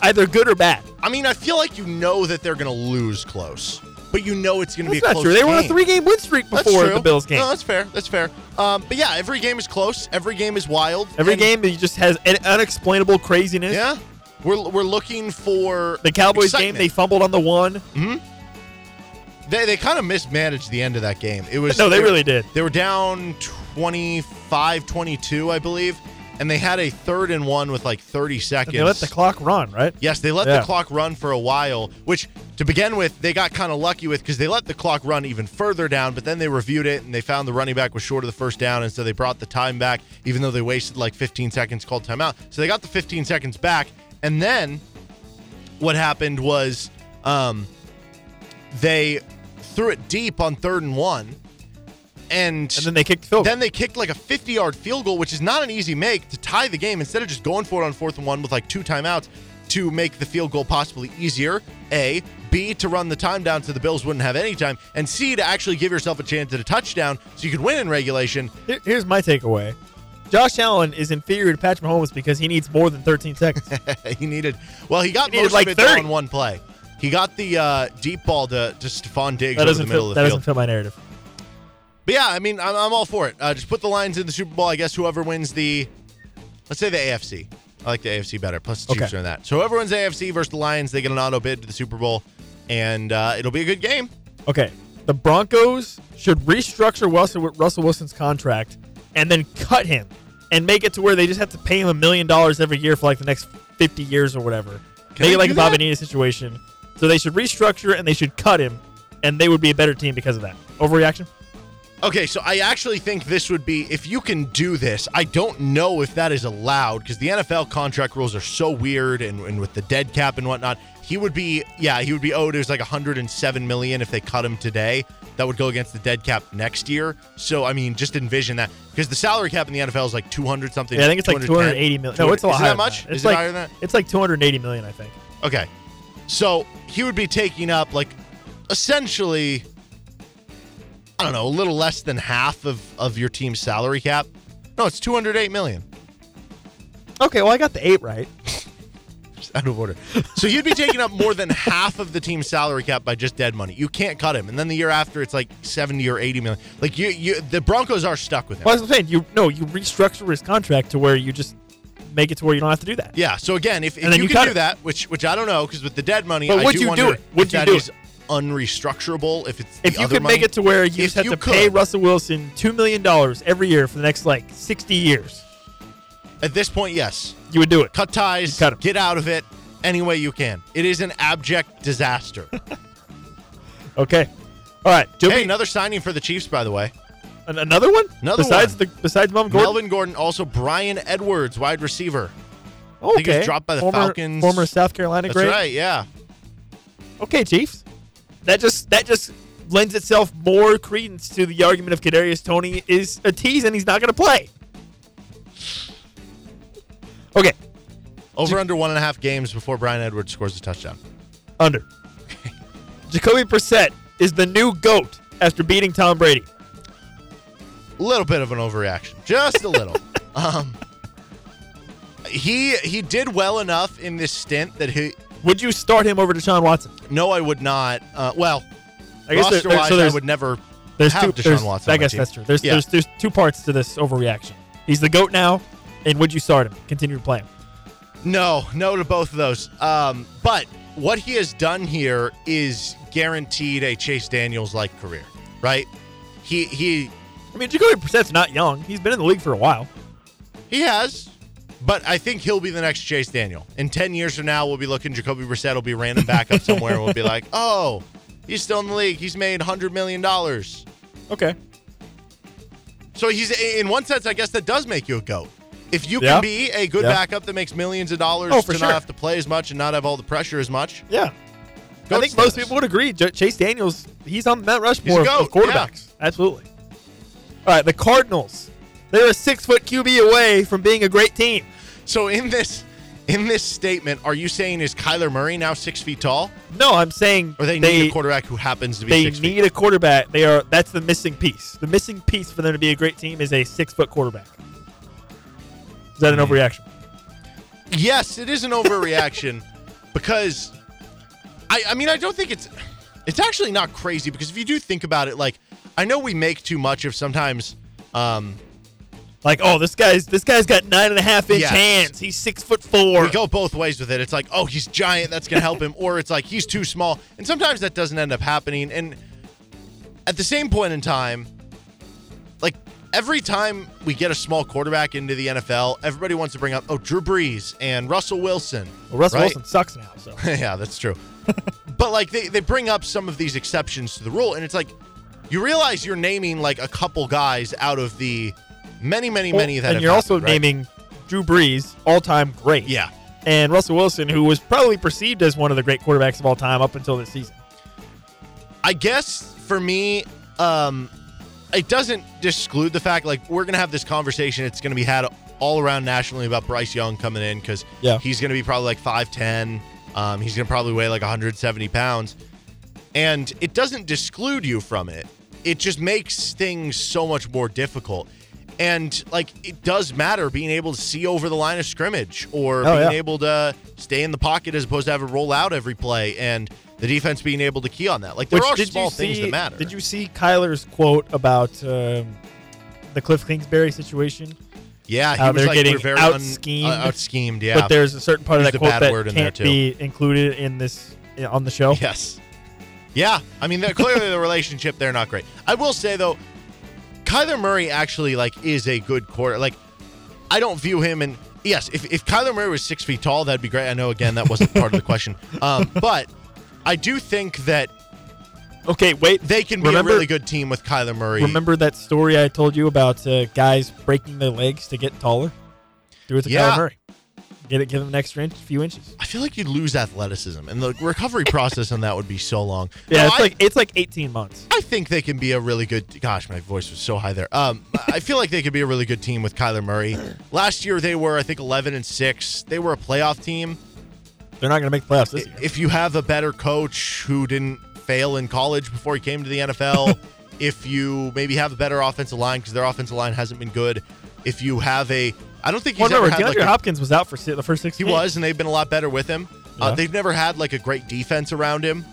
either good or bad. I mean, I feel like you know that they're going to lose close, but you know it's going to be not close true. They were on a three-game win streak before the Bills game. No, that's fair. That's fair. Um, but yeah, every game is close. Every game is wild. Every and- game just has an unexplainable craziness. Yeah, we're we're looking for The Cowboys game, they fumbled on the one. Hmm. They they kind of mismanaged the end of that game. It was No, they really did. They were down 25-22, I believe, and they had a third and one with like 30 seconds. And they let the clock run, right? Yes, they let Yeah. the clock run for a while, which to begin with, they got kind of lucky with because they let the clock run even further down, but then they reviewed it and they found the running back was short of the first down, and so they brought the time back, even though they wasted like 15 seconds called timeout. So they got the 15 seconds back, and then what happened was um, they threw it deep on third and one. And, And then they kicked the field goal. Then they kicked like a 50 yard field goal, which is not an easy make to tie the game. Instead of just going for it on fourth and one with like two timeouts, to make the field goal possibly easier. A, B to run the time down so the Bills wouldn't have any time, and C to actually give yourself a chance at a touchdown so you could win in regulation. Here's my takeaway. Josh Allen is inferior to Patrick Mahomes because he needs more than 13 seconds. he needed well, he got He most like of it 30. on one play. He got the uh, deep ball to, to Stefon Diggs that over the middle fit, of the that the doesn't field. fit my narrative. But yeah, I mean, I'm, I'm all for it. Uh, just put the Lions in the Super Bowl. I guess whoever wins the, let's say the AFC. I like the AFC better. Plus the Chiefs Okay. are in that. So whoever wins AFC versus the Lions, they get an auto bid to the Super Bowl, and uh, it'll be a good game. Okay, the Broncos should restructure Russell, Russell Wilson's contract and then cut him and make it to where they just have to pay him a million dollars every year for like the next 50 years or whatever. Can make it like a Bobby that? Situation. So they should restructure and they should cut him, and they would be a better team because of that. Overreaction? Okay, so I actually think this would be if you can do this. I don't know if that is allowed because the NFL contract rules are so weird, and, and with the dead cap and whatnot, he would be yeah he would be owed it was like 107 million if they cut him today. That would go against the dead cap next year. So I mean, just envision that because the salary cap in the NFL is like 200 something. Yeah, I think it's like 280 million. No, it's a lot Is that much? It's Is like, it higher than that? It's like 280 million, I think. Okay. So he would be taking up like essentially, I don't know, a little less than half of, of your team's salary cap. No, it's 208 million. Okay, well I got the eight right. Just out of order. So he'd be taking up more than half of the team's salary cap by just dead money. You can't cut him. And then the year after, it's like 70 or 80 million. Like you, you the Broncos are stuck with him. Well, as I'm saying, you no, you restructure his contract to where you just make it to where you don't have to do that. Yeah. So again, if, if you, you can do it. that, which which I don't know, because with the dead money, But I would do you do it? Would you do is unrestructurable. If it's If you could make it to where you If just have you to pay. Russell Wilson two million dollars every year for the next like sixty years, At this point, yes. you would do it. Cut ties, cut 'em. get out of it any way you can. It is an abject disaster. Okay. All right. Joe hey, B- another signing for the Chiefs, by the way. an- another one. Another besides one. the besides Melvin Gordon. Melvin Gordon, also Bryan Edwards, wide receiver. okay. think he was dropped by the former, Falcons. Former South Carolina That's great. right, yeah. Okay, Chiefs. That just that just lends itself more credence to the argument of Kadarius Toney is a tease and he's not going to play. Okay, Over under one and a half games before Bryan Edwards scores a touchdown. under. Jacoby Brissett is the new goat after beating Tom Brady. A little bit of an overreaction, just a little. um, he he did well enough in this stint that he. Would you start him over Deshaun Watson? No, I would not. Uh, well, I guess there- roster there- wise, so I would never There's have two. Deshaun there's- Watson. I guess that's true. There's Yeah. there's there's two parts to this overreaction. He's the goat now, and would you start him? Continue to play him. No, no to both of those. Um, but what he has done here is guaranteed a Chase Daniels like career, right? He he I mean, Jacoby Brissett's not young. He's been in the league for a while. he has, but I think he'll be the next Chase Daniel. In ten years from now, we'll be looking. Jacoby Brissett will be random backup somewhere, and we'll be like, oh, he's still in the league. He's made hundred million dollars. Okay. So he's in one sense, I guess that does make you a goat. If you Yeah. can be a good Yeah. backup that makes millions of dollars Oh, to for not have to play as much and not have all the pressure as much, Yeah. I think most people would agree. Chase Daniels, he's on the Mount Rushmore of- quarterbacks. Absolutely. All right, the Cardinals. They're a six foot QB away from being a great team. So in this in this statement, are you saying is Kyler Murray now six feet tall, No, I'm saying or they, need a quarterback who happens to be they six need feet? a quarterback. They are that's the missing piece. The missing piece for them to be a great team is a six foot quarterback. Is that an Hmm. overreaction? Yes, it is an overreaction because I I mean I don't think it's it's actually not crazy because if you do think about it, like I know we make too much of sometimes. Um, Like, oh, this guy's this guy's got nine and a half inch Yes. hands. He's six foot four. we go both ways with it. It's like, oh, he's giant, that's gonna help him, or it's like he's too small, and sometimes that doesn't end up happening. And at the same point in time, every time we get a small quarterback into the NFL, everybody wants to bring up, oh, Drew Brees and Russell Wilson. Well, Russell right? Wilson sucks now. So yeah, that's true. but like they, they bring up some of these exceptions to the rule, and it's like you realize you're naming like a couple guys out of the many, many, many that and you're also right? naming Drew Brees all time great. Yeah. and Russell Wilson, who was probably perceived as one of the great quarterbacks of all time up until this season. I guess for me, um, it doesn't disclude the fact like we're gonna have this conversation. It's gonna be had all around nationally about Bryce Young coming in because Yeah. he's going to be probably like 5'10. Um, he's going to probably weigh like 170 pounds. And it doesn't disclude you from it, it just makes things so much more difficult. And like it does matter being able to see over the line of scrimmage or Oh, being yeah. able to stay in the pocket as opposed to have it roll out every play and the defense being able to key on that. Like there Which, are small things that matter. Did you see Kyler's quote about um, the Cliff Kingsbury situation? Yeah, he was they're like getting very out un- schemed. uh, out schemed. Yeah, But there's a certain part of that quote bad that word in there, can't too. be included in this on the show. Yes. Yeah, I mean, clearly the relationship they're not great. I will say though, Kyler Murray actually like is a good quarter. Like, I don't view him and yes, if if Kyler Murray was six feet tall, that'd be great. I know again that wasn't part of the question, um, but I do think that Okay, wait. they can be Remember- a really good team with Kyler Murray. Remember that story I told you about uh, guys breaking their legs to get taller? Do it to Yeah. Kyler Murray. Get it, give him an extra inch, few inches. I feel like you'd lose athleticism, and the recovery process on that would be so long. Yeah, No, it's I- like it's like 18 months. I think they can be a really good. Gosh, my voice was so high there. Um, I feel like they could be a really good team with Kyler Murray. Last year they were, I think, eleven and six. They were a playoff team. They're not going to make the playoffs this year. If you have a better coach who didn't fail in college before he came to the NFL, if you maybe have a better offensive line because their offensive line hasn't been good, if you have a, I don't think he's Well, remember, ever had DeAndre like a- Hopkins was out for the first six he games. was, and they've been a lot better with him. Uh, they've never had like a great defense around him.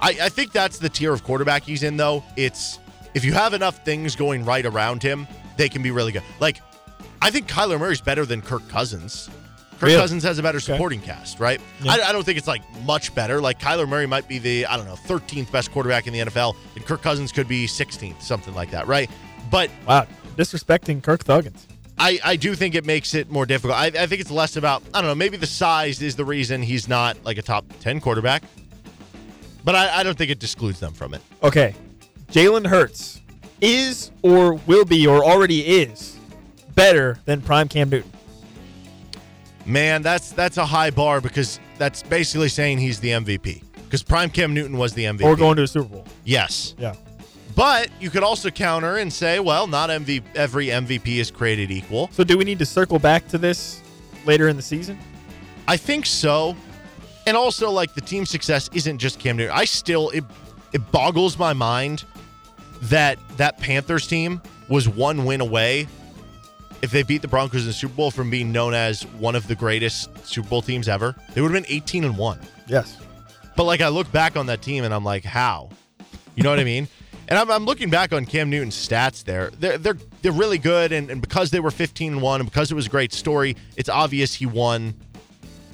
I, I think that's the tier of quarterback he's in, though. It's if you have enough things going right around him, they can be really good. Like, I think Kyler Murray's better than Kirk Cousins. Kirk Really? Cousins has a better supporting cast, right? Yeah. I, I don't think it's like much better. Like Kyler Murray might be the I don't know 13th best quarterback in the NFL, and Kirk Cousins could be 16th, something like that, right? But Wow, disrespecting Kirk Thuggins. I, I do think it makes it more difficult. I, I think it's less about, I don't know, maybe the size is the reason he's not like a top 10 quarterback. But I, I don't think it discludes them from it. Okay, Jalen Hurts is or will be or already is better than prime Cam Newton. Man, that's that's a high bar because that's basically saying he's the MVP. Because Prime Cam Newton was the MVP. Or going to a Super Bowl. Yes. Yeah. But you could also counter and say, well, not MV- every MVP is created equal. So do we need to circle back to this later in the season? I think so. And also, like the team success isn't just Cam Newton. I still it it boggles my mind that that Panthers team was one win away if they beat the Broncos in the Super Bowl from being known as one of the greatest Super Bowl teams ever. They would have been 18 and 1. Yes. But like I look back on that team and I'm like, how? You know what I mean? And I'm, I'm looking back on Cam Newton's stats there. They're they're they're really good and, and because they were 15 and 1 and because it was a great story, it's obvious he won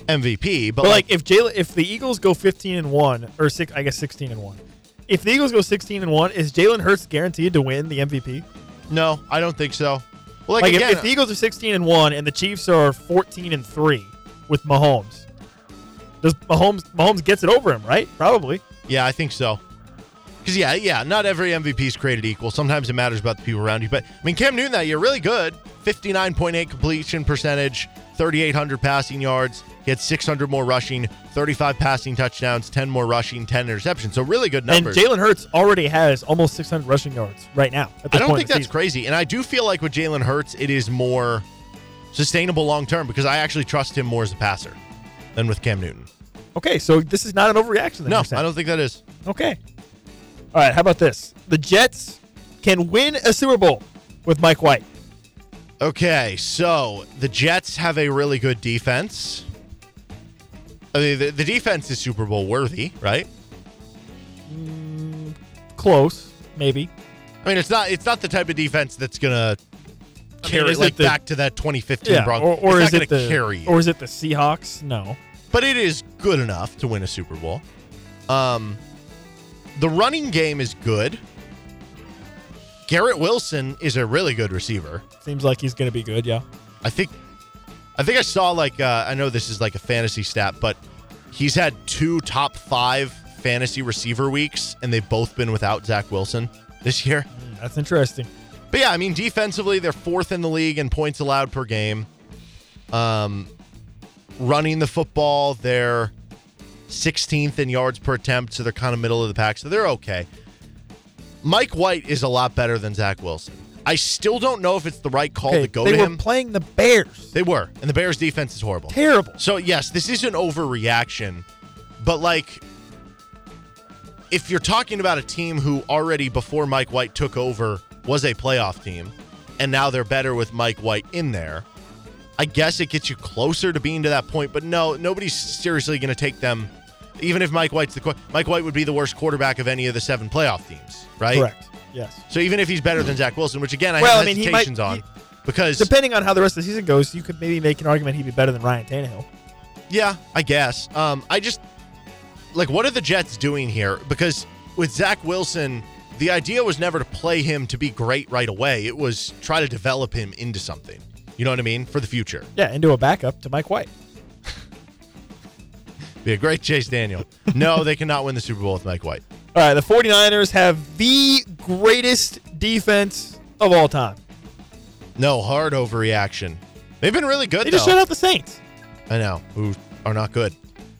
MVP. But, But, like, if Jalen, if the Eagles go 15 and one or six, I guess 16 and one. If the Eagles go 16 and one, is Jalen Hurts guaranteed to win the MVP? No, I don't think so. Well, like, Like, again, if, if the Eagles are 16 and one and the Chiefs are 14 and three with Mahomes, does Mahomes Mahomes gets it over him? Right? Probably. yeah, I think so. Because yeah, yeah, not every MVP is created equal. Sometimes it matters about the people around you. But I mean, Cam Newton that year really good, fifty nine point eight completion percentage, thirty eight hundred passing yards. He had six hundred more rushing, thirty five passing touchdowns, ten more rushing, ten interceptions. So really good numbers. And Jalen Hurts already has almost 600 rushing yards right now. At I don't think that's season. crazy, and I do feel like with Jalen Hurts, it is more sustainable long term because I actually trust him more as a passer than with Cam Newton. Okay, so this is not an overreaction. Then No. I don't think that is. Okay. All right. How about this? The Jets can win a Super Bowl with Mike White. Okay, so the Jets have a really good defense. I mean, the, the defense is Super Bowl worthy, right? Close, maybe. I mean, it's not it's not the type of defense that's gonna I mean, carry like the- back to that 2015 Yeah. Broncos. Or, or is it the carry or is it the Seahawks? No. but it is good enough to win a Super Bowl. Um, the running game is good. Garrett Wilson is a really good receiver. Seems like he's going to be good. Yeah. I think, I think I saw like uh, I know this is like a fantasy stat, but he's had two top five fantasy receiver weeks, and they've both been without Zach Wilson this year. That's interesting. But yeah, I mean, defensively, they're fourth in the league in points allowed per game. Um, running the football, they're 16th in yards per attempt, so they're kind of middle of the pack, so they're okay. Mike White is a lot better than Zach Wilson. I still don't know if it's the right call Okay, to go to him. they were playing the Bears. They were, and the Bears' defense is horrible. Terrible. So yes, this is an overreaction, but like, if you're talking about a team who already before Mike White took over was a playoff team, and now they're better with Mike White in there, I guess it gets you closer to being to that point. But no, nobody's seriously going to take them. Even if Mike White's the Mike White would be the worst quarterback of any of the seven playoff teams, right? Correct. Yes. So even if he's better than Zach Wilson, which again I Well, have I mean, he might- hesitations on, he- because Depending on how the rest of the season goes, you could maybe make an argument he'd be better than Ryan Tannehill. Yeah, I guess. Um, I just like what are the Jets doing here? Because with Zach Wilson, the idea was never to play him to be great right away. It was try to develop him into something. You know what I mean? For the future. Yeah, into a backup to Mike White. Be a great Chase Daniel. No, they cannot win the Super Bowl with Mike White. All right, the 49ers have the greatest defense of all time. No, hard overreaction. They've been really good They though. just shut out the Saints. I know, who are not good.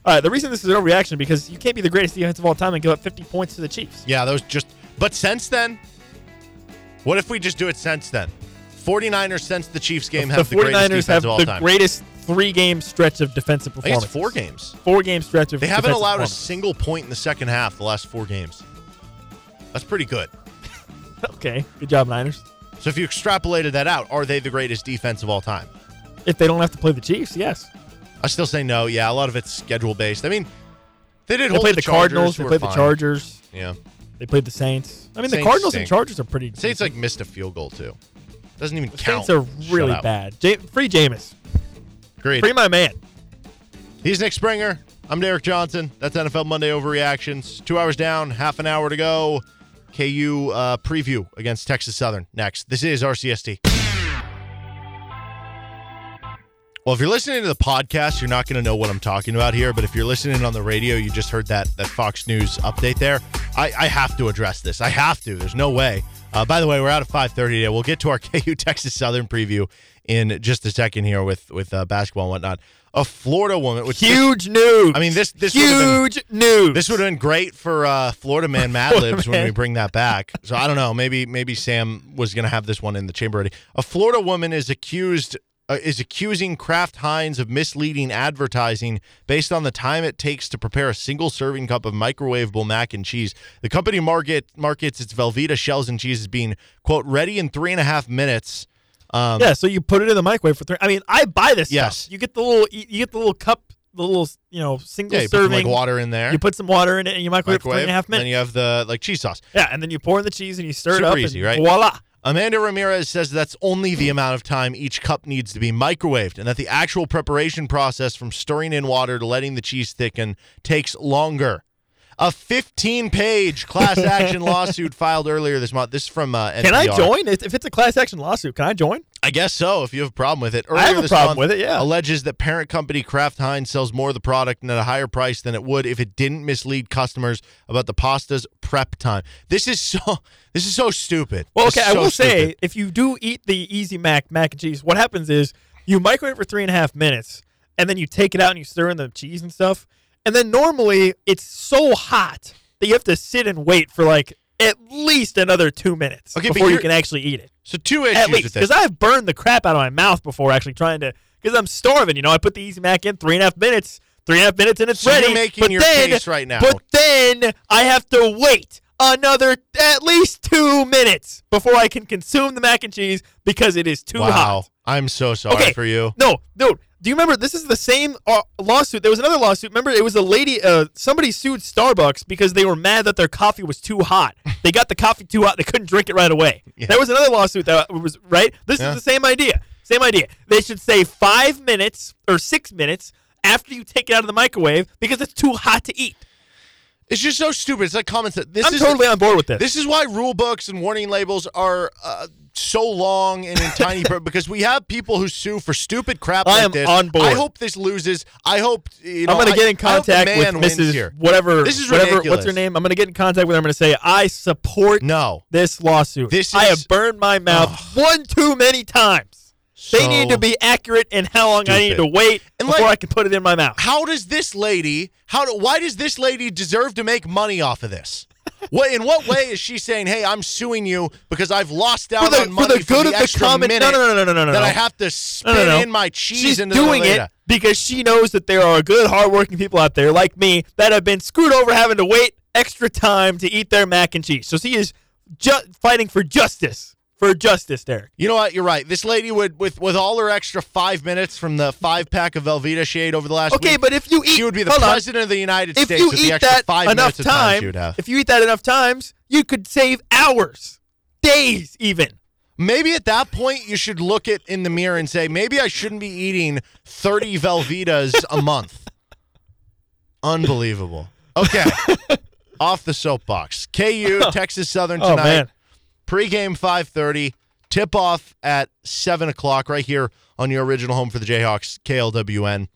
All right, the reason this is an overreaction because you can't be the greatest defense of all time and give up 50 points to the Chiefs. Yeah, those just but since then, what if we just do it since then? 49ers since the Chiefs game the have the, greatest 49ers defense have of all the time. greatest three-game stretch of defensive performance. it's four games. Four-game stretch of They haven't allowed a single point in the second half the last four games. That's pretty good. Okay, good job, Niners. So if you extrapolated that out, are they the greatest defense of all time? If they don't have to play the Chiefs, yes. I still say no. Yeah, a lot of it's schedule based. I mean, they did They played the, Chargers, Cardinals. They played the. Chargers. Yeah, They played the Saints. I mean, the Cardinals stink. and Chargers are pretty. Saints like missed a field goal too. Doesn't even the count. Saints are really bad. Ja- free Jameis. Agreed. Free my man. He's Nick Springer. I'm Derek Johnson. That's NFL Monday Overreactions. Two hours down, half an hour to go. KU uh, preview against Texas Southern next. This is RCST. Well, if you're listening to the podcast, you're not going to know what I'm talking about here. But if you're listening on the radio, you just heard that that Fox News update there. I, I have to address this. I have to. There's no way. Uh, by the way, we're out of 5:30 today. We'll get to our KU Texas Southern preview in just a second here with with uh, basketball and whatnot. A Florida woman, which Huge news. I mean, this this would've been- huge news. this would have been great for uh, Florida Man Mad Libs when we bring that back. So I don't know. Maybe maybe Sam was going to have this one in the chamber already. A Florida woman is accused uh, is accusing Kraft Heinz of misleading advertising based on the time it takes to prepare a single serving cup of microwavable mac and cheese. The company market markets its Velveeta shells and cheese as being quote ready in three and a half minutes. Um, yeah, so you put it in the microwave for three. I mean, I buy this. Yes. stuff. you get the little, you get the little cup, the little, you know, single yeah, you put some, serving. like water in there. You put some water in it and you microwave, it for three and a half minutes. Then minutes. you have the like cheese sauce. yeah, and then you pour in the cheese and you stir Super it up. easy, and right? Voila. Amanda Ramirez says that's only the amount of time each cup needs to be microwaved, and that the actual preparation process from stirring in water to letting the cheese thicken takes longer. A 15 page class action lawsuit filed earlier this month. This is from uh, NPR. Can I join? If if it's a class action lawsuit, can I join? I guess so, if you have a problem with it. Earlier I have a problem with it, yeah. Alleges that parent company Kraft Heinz sells more of the product and at a higher price than it would if it didn't mislead customers about the pasta's prep time. This is so this is so stupid. Well, okay, is I so will say if you do eat the Easy Mac mac and cheese, what happens is you microwave it for three and a half minutes, and then you take it out and you stir in the cheese and stuff, and then normally it's so hot that you have to sit and wait for like at least another two minutes Okay, before you can actually eat it. So two issues At least because I've burned the crap out of my mouth before actually trying to because I'm starving. You know, I put the Easy Mac in three and a half minutes, three and a half minutes, and it's So you're ready. making but your then, case right now. But then I have to wait another at least two minutes before I can consume the mac and cheese because it is too wow. hot. I'm so sorry Okay. for you. No, no. Do you remember? This is the same uh, lawsuit. There was another lawsuit. Remember, it was a lady. Uh, somebody sued Starbucks because they were mad that their coffee was too hot. They got the coffee too hot. They couldn't drink it right away. Yeah. There was another lawsuit that was right. This Yeah. is the same idea. Same idea. They should say five minutes or six minutes after you take it out of the microwave because it's too hot to eat. It's just so stupid. It's like common sense. This I'm is totally on board with this. This is why rule books and warning labels are uh, so long and in tiny because we have people who sue for stupid crap I like am this. on board. I hope this loses. I hope you know. I'm gonna get in contact with man Mrs. Here. Whatever. This is whatever. ridiculous. What's her name? I'm gonna get in contact with her. I'm gonna say I support No, this lawsuit. This I have burned my mouth one too many times. They need to be accurate in how long I need to wait And before like- I can put it in my mouth. How does this lady? How do? Why does this lady deserve to make money off of this? What in what way is she saying, "Hey, I'm suing you because I've lost out For the- on for the good of the extra common- no, no, no, no, no, no, no, that. I have to spin No, no, no. in my cheese She's into doing the it because she knows that there are good, hardworking people out there like me that have been screwed over having to wait extra time to eat their mac and cheese. So she is ju- fighting for justice. For justice, Derek. You know what? You're right. This lady would, with with all her extra five minutes from the five pack of Velveeta she ate over the last Okay, week, but if you eat, she would be the hold on. president of the United if States you with the eat extra that five enough minutes of time time, she would have. if you eat that enough times, you could save hours, days, even. Maybe at that point you should look at in the mirror and say, maybe I shouldn't be eating 30 Velveetas a month. Unbelievable. Okay. Off the soapbox. KU, Texas Southern Oh, tonight. man. Pre-game 5.30. Tip-off at 7 o'clock right here on your original home for the Jayhawks, KLWN.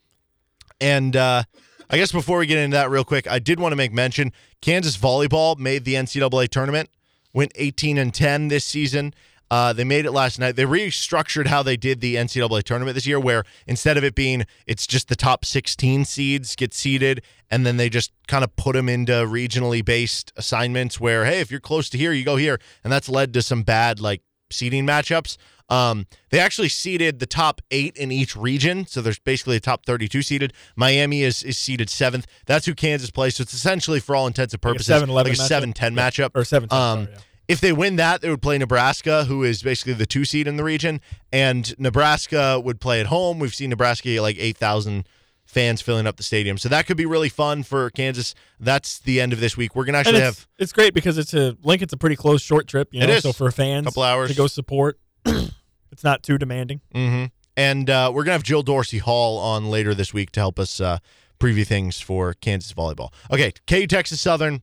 And uh, I guess before we get into that real quick, I did want to make mention Kansas volleyball made the NCAA tournament, went 18 and 10 this season. Uh, they made it last night. They restructured how they did the NCAA tournament this year, where instead of it being it's just the top 16 seeds get seeded, and then they just kind of put them into regionally based assignments. Where hey, if you're close to here, you go here, and that's led to some bad like seeding matchups. Um, they actually seeded the top eight in each region, so there's basically a top 32 seeded. Miami is is seeded seventh. That's who Kansas plays. So it's essentially, for all intents and Like a purposes, 7-11 like a matchup? 7-10 Yeah. matchup Or 7-10, Um, sorry, yeah. If they win that, they would play Nebraska, who is basically the two seed in the region, and Nebraska would play at home. We've seen Nebraska get like 8,000 fans filling up the stadium, so that could be really fun for Kansas. That's the end of this week. We're gonna actually it's, have it's great because it's a Lincoln's a pretty close short trip. You know, It is. so for fans, Couple hours. to go support, it's not too demanding. hmm And uh, we're gonna have Jill Dorsey Hall on later this week to help us uh, preview things for Kansas volleyball. Okay, KU Texas Southern,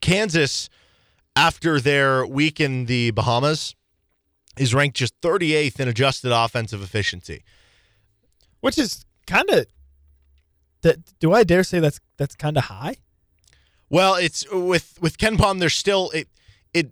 Kansas, after their week in the Bahamas, is ranked just 38th in adjusted offensive efficiency. which is kind of. That do I dare say that's that's kind of high? Well, it's with with KenPom. There's still it it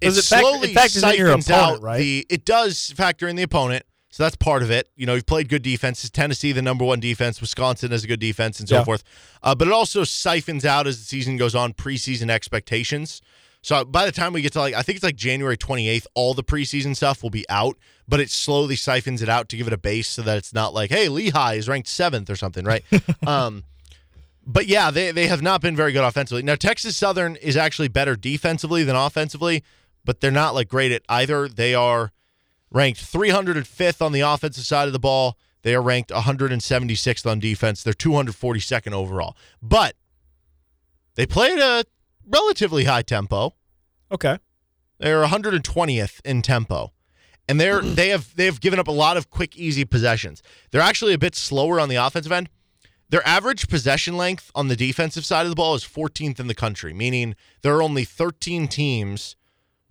it it fact- it slowly in your siphons opponent, out right? the. It does factor in the opponent, so that's part of it. You know, you've played good defenses. Tennessee, the number one defense. Wisconsin has a good defense, and so Yeah. forth. Uh, but it also siphons out as the season goes on preseason expectations. So by the time we get to like, I think it's like January 28th, all the preseason stuff will be out, but it slowly siphons it out to give it a base so that it's not like, hey, Lehigh is ranked seventh or something, right? um, but yeah, they, they have not been very good offensively. Now, Texas Southern is actually better defensively than offensively, but they're not like great at either. They are ranked 305th on the offensive side of the ball. They are ranked 176th on defense. They're 242nd overall. But they played a relatively high tempo. Okay. They're 120th in tempo. And they're they have they have given up a lot of quick easy possessions. They're actually a bit slower on the offensive end. Their average possession length on the defensive side of the ball is 14th in the country, meaning there are only 13 teams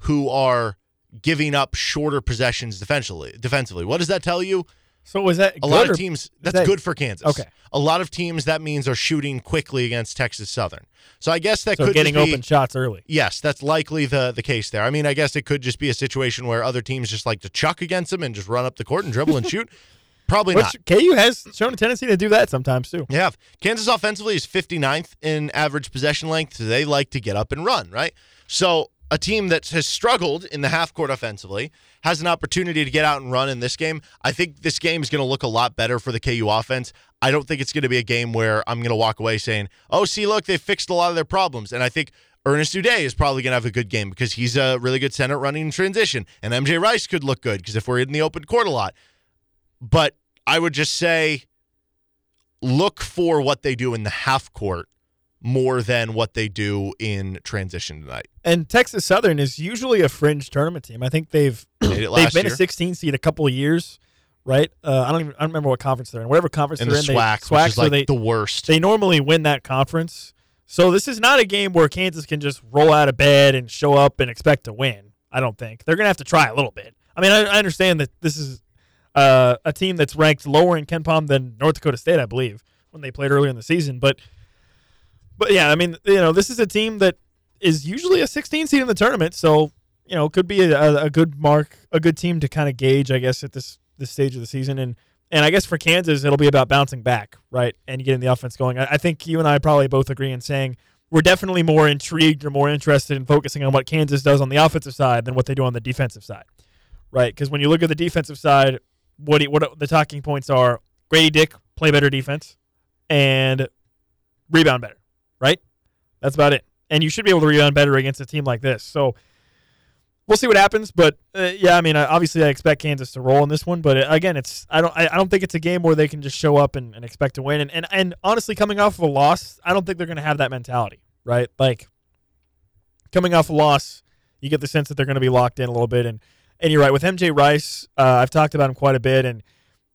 who are giving up shorter possessions defensively. Defensively, what does that tell you? So was that A good lot of teams. That's that- good for Kansas. Okay. A lot of teams that means are shooting quickly against Texas Southern. So I guess that So could getting be, open shots early. Yes, that's likely the the case there. I mean, I guess it could just be a situation where other teams just like to chuck against them and just run up the court and dribble and shoot. Probably not. Which KU has shown a tendency to do that sometimes too. Yeah. Kansas offensively is 59th in average possession length, so they like to get up and run, right? So a team that has struggled in the half court offensively has an opportunity to get out and run in this game. I think this game is going to look a lot better for the KU offense. I don't think it's going to be a game where I'm going to walk away saying, "Oh, see, look, they fixed a lot of their problems." And I think Ernest Udeh is probably going to have a good game because he's a really good center running in transition, and MJ Rice could look good because if we're in the open court a lot. But I would just say look for what they do in the half court more than what they do in transition tonight. And Texas Southern is usually a fringe tournament team. I think they've they've been year. a 16 seed a couple of years, right? Uh, I don't even I don't remember what conference they're in. Whatever conference In they're the in, SWAC, they, SWAC which is so like they, the worst. They normally win that conference. So this is not a game where Kansas can just roll out of bed and show up and expect to win. I don't think they're gonna have to try a little bit. I mean, I, I understand that this is uh, a team that's ranked lower in KenPom than North Dakota State, I believe, when they played earlier in the season. But but yeah, I mean, you know, this is a team that is usually a 16 seed in the tournament, so you know, could be a, a, good mark, a good team to kind of gauge, I guess, at this this stage of the season. And and I guess for Kansas, it'll be about bouncing back, right, and getting the offense going. I, I think you and I probably both agree in saying we're definitely more intrigued or more interested in focusing on what Kansas does on the offensive side than what they do on the defensive side, right? Because when you look at the defensive side, what what the talking points are: Grady Dick play better defense and rebound better, right? That's about it. And you should be able to rebound better against a team like this. So we'll see what happens. But uh, yeah, I mean, obviously, I expect Kansas to roll in this one. But uh, again, it's I don't I, don't think it's a game where they can just show up and, and expect to win. And, and and honestly, coming off of a loss, I don't think they're going to have that mentality, right? Like coming off a loss, you get the sense that they're going to be locked in a little bit. And and you're right with MJ Rice. Uh, I've talked about him quite a bit, and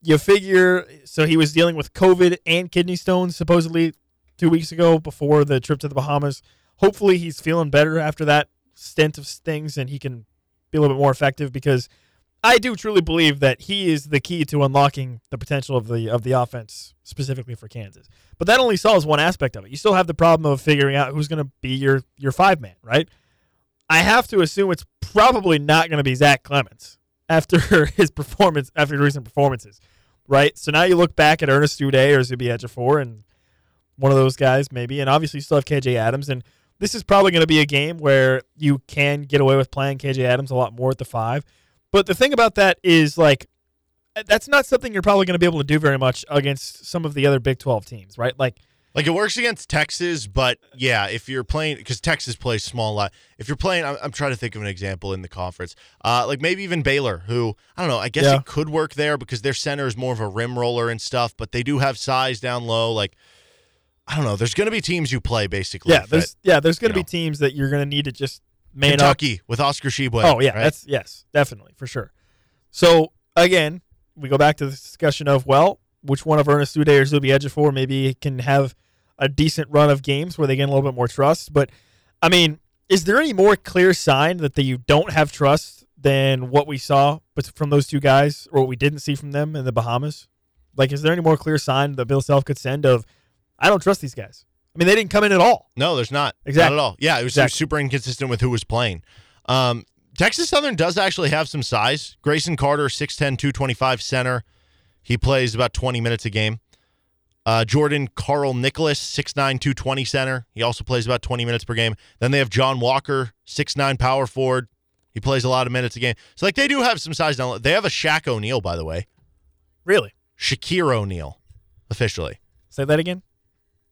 you figure so he was dealing with COVID and kidney stones supposedly two weeks ago before the trip to the Bahamas. Hopefully, he's feeling better after that stint of things and he can be a little bit more effective because I do truly believe that he is the key to unlocking the potential of the of the offense specifically for Kansas. But that only solves one aspect of it. You still have the problem of figuring out who's going to be your your five man, right? I have to assume it's probably not going to be Zach Clemence after his performance after recent performances, right? So now you look back at Ernest Udeh or Zuby Ejiofor and one of those guys maybe, and obviously you still have KJ Adams and this is probably going to be a game where you can get away with playing KJ Adams a lot more at the five. But the thing about that is, like, that's not something you're probably going to be able to do very much against some of the other Big 12 teams, right? Like, like it works against Texas, but yeah, if you're playing because Texas plays small a lot. If you're playing, I'm, I'm, trying to think of an example in the conference, uh, like maybe even Baylor, who I don't know. I guess yeah. it could work there because their center is more of a rim roller and stuff, but they do have size down low. Like I don't know. There's going to be teams you play basically. Yeah, there's that, yeah, there's going to be know. teams that you're going to need to just man Kentucky up. with Oscar Tshiebwe. Oh yeah, right? that's yes, definitely for sure. So again, we go back to the discussion of well, which one of Ernest Udeh or Zuby Ejiofor maybe can have a decent run of games where they get a little bit more trust. But I mean, is there any more clear sign that you don't have trust than what we saw from those two guys, or what we didn't see from them in the Bahamas? Like, is there any more clear sign that Bill Self could send of? I don't trust these guys. I mean, they didn't come in at all. No, there's not. Exactly. Not at all. Yeah, it was exactly. super inconsistent with who was playing. Um, Texas Southern does actually have some size. Grayson Carter, 6'10, 225 center. He plays about 20 minutes a game. Uh, Joirdon Karl Nicholas, 6'9, 220 center. He also plays about 20 minutes per game. Then they have John Walker, 6'9 power forward. He plays a lot of minutes a game. So, like, they do have some size down. They have a Shaq O'Neal, by the way. Really? Shaquille O'Neal, officially. Say that again.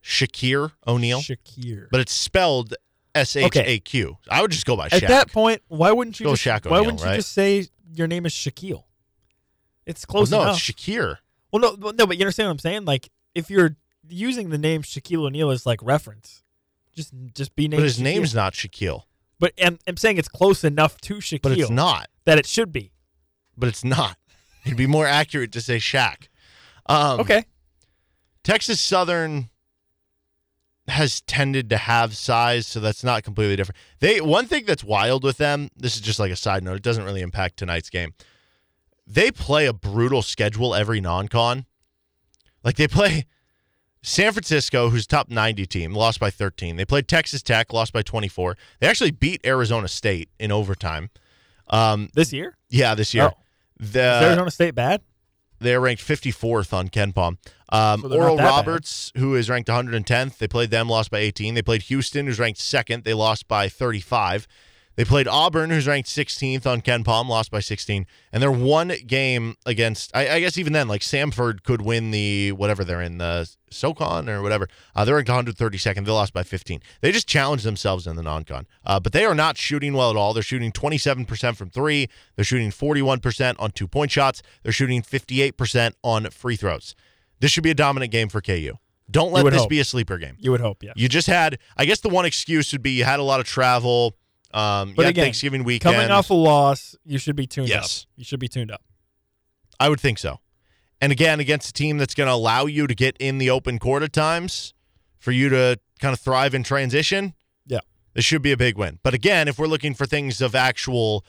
Shaqir O'Neal. Shakir. But it's spelled S H A Q. I would just go by Shaq. At that point, why wouldn't you go just, Shaq why wouldn't you right? just say your name is Shaquille? It's close well, no, enough. it's Shakir. Well, no, no, but you understand what I'm saying? Like, if you're using the name Shaquille O'Neal as like reference, just just be named. But his Shaquille. name's not Shaquille. But I'm, I'm saying it's close enough to Shaquille. But it's not. That it should be. But it's not. It'd be more accurate to say Shaq. Um, okay. Texas Southern has tended to have size, so that's not completely different. They one thing that's wild with them, this is just like a side note, it doesn't really impact tonight's game. They play a brutal schedule every non-con. Like they play San Francisco, who's top 90 team, lost by 13. They played Texas Tech, lost by 24. They actually beat Arizona State in overtime. Um, this year? Yeah, this year. Oh. The, Is Arizona State bad? They're ranked 54th on KenPom. Um, So Oral Roberts, who is ranked 110th, they played them, lost by 18. They played Houston, who's ranked second. They lost by 35. They played Auburn, who's ranked 16th on KenPom, lost by 16. And their one game against, I, I guess even then, like Samford could win the whatever they're in, the SoCon or whatever. Uh, they're ranked 132nd. They lost by 15. They just challenged themselves in the non-con. Uh, but they are not shooting well at all. They're shooting 27% from three. They're shooting 41% on two-point shots. They're shooting 58% on free throws. This should be a dominant game for KU. Don't let this hope. be a sleeper game. You would hope, yeah. You just had, I guess the one excuse would be you had a lot of travel. Um, But had again, Thanksgiving weekend. Coming off a loss, you should be tuned Yes. up. You should be tuned up. I would think so. And again, against a team that's going to allow you to get in the open court at times for you to kind of thrive in transition, Yeah. this should be a big win. But again, if we're looking for things of actual,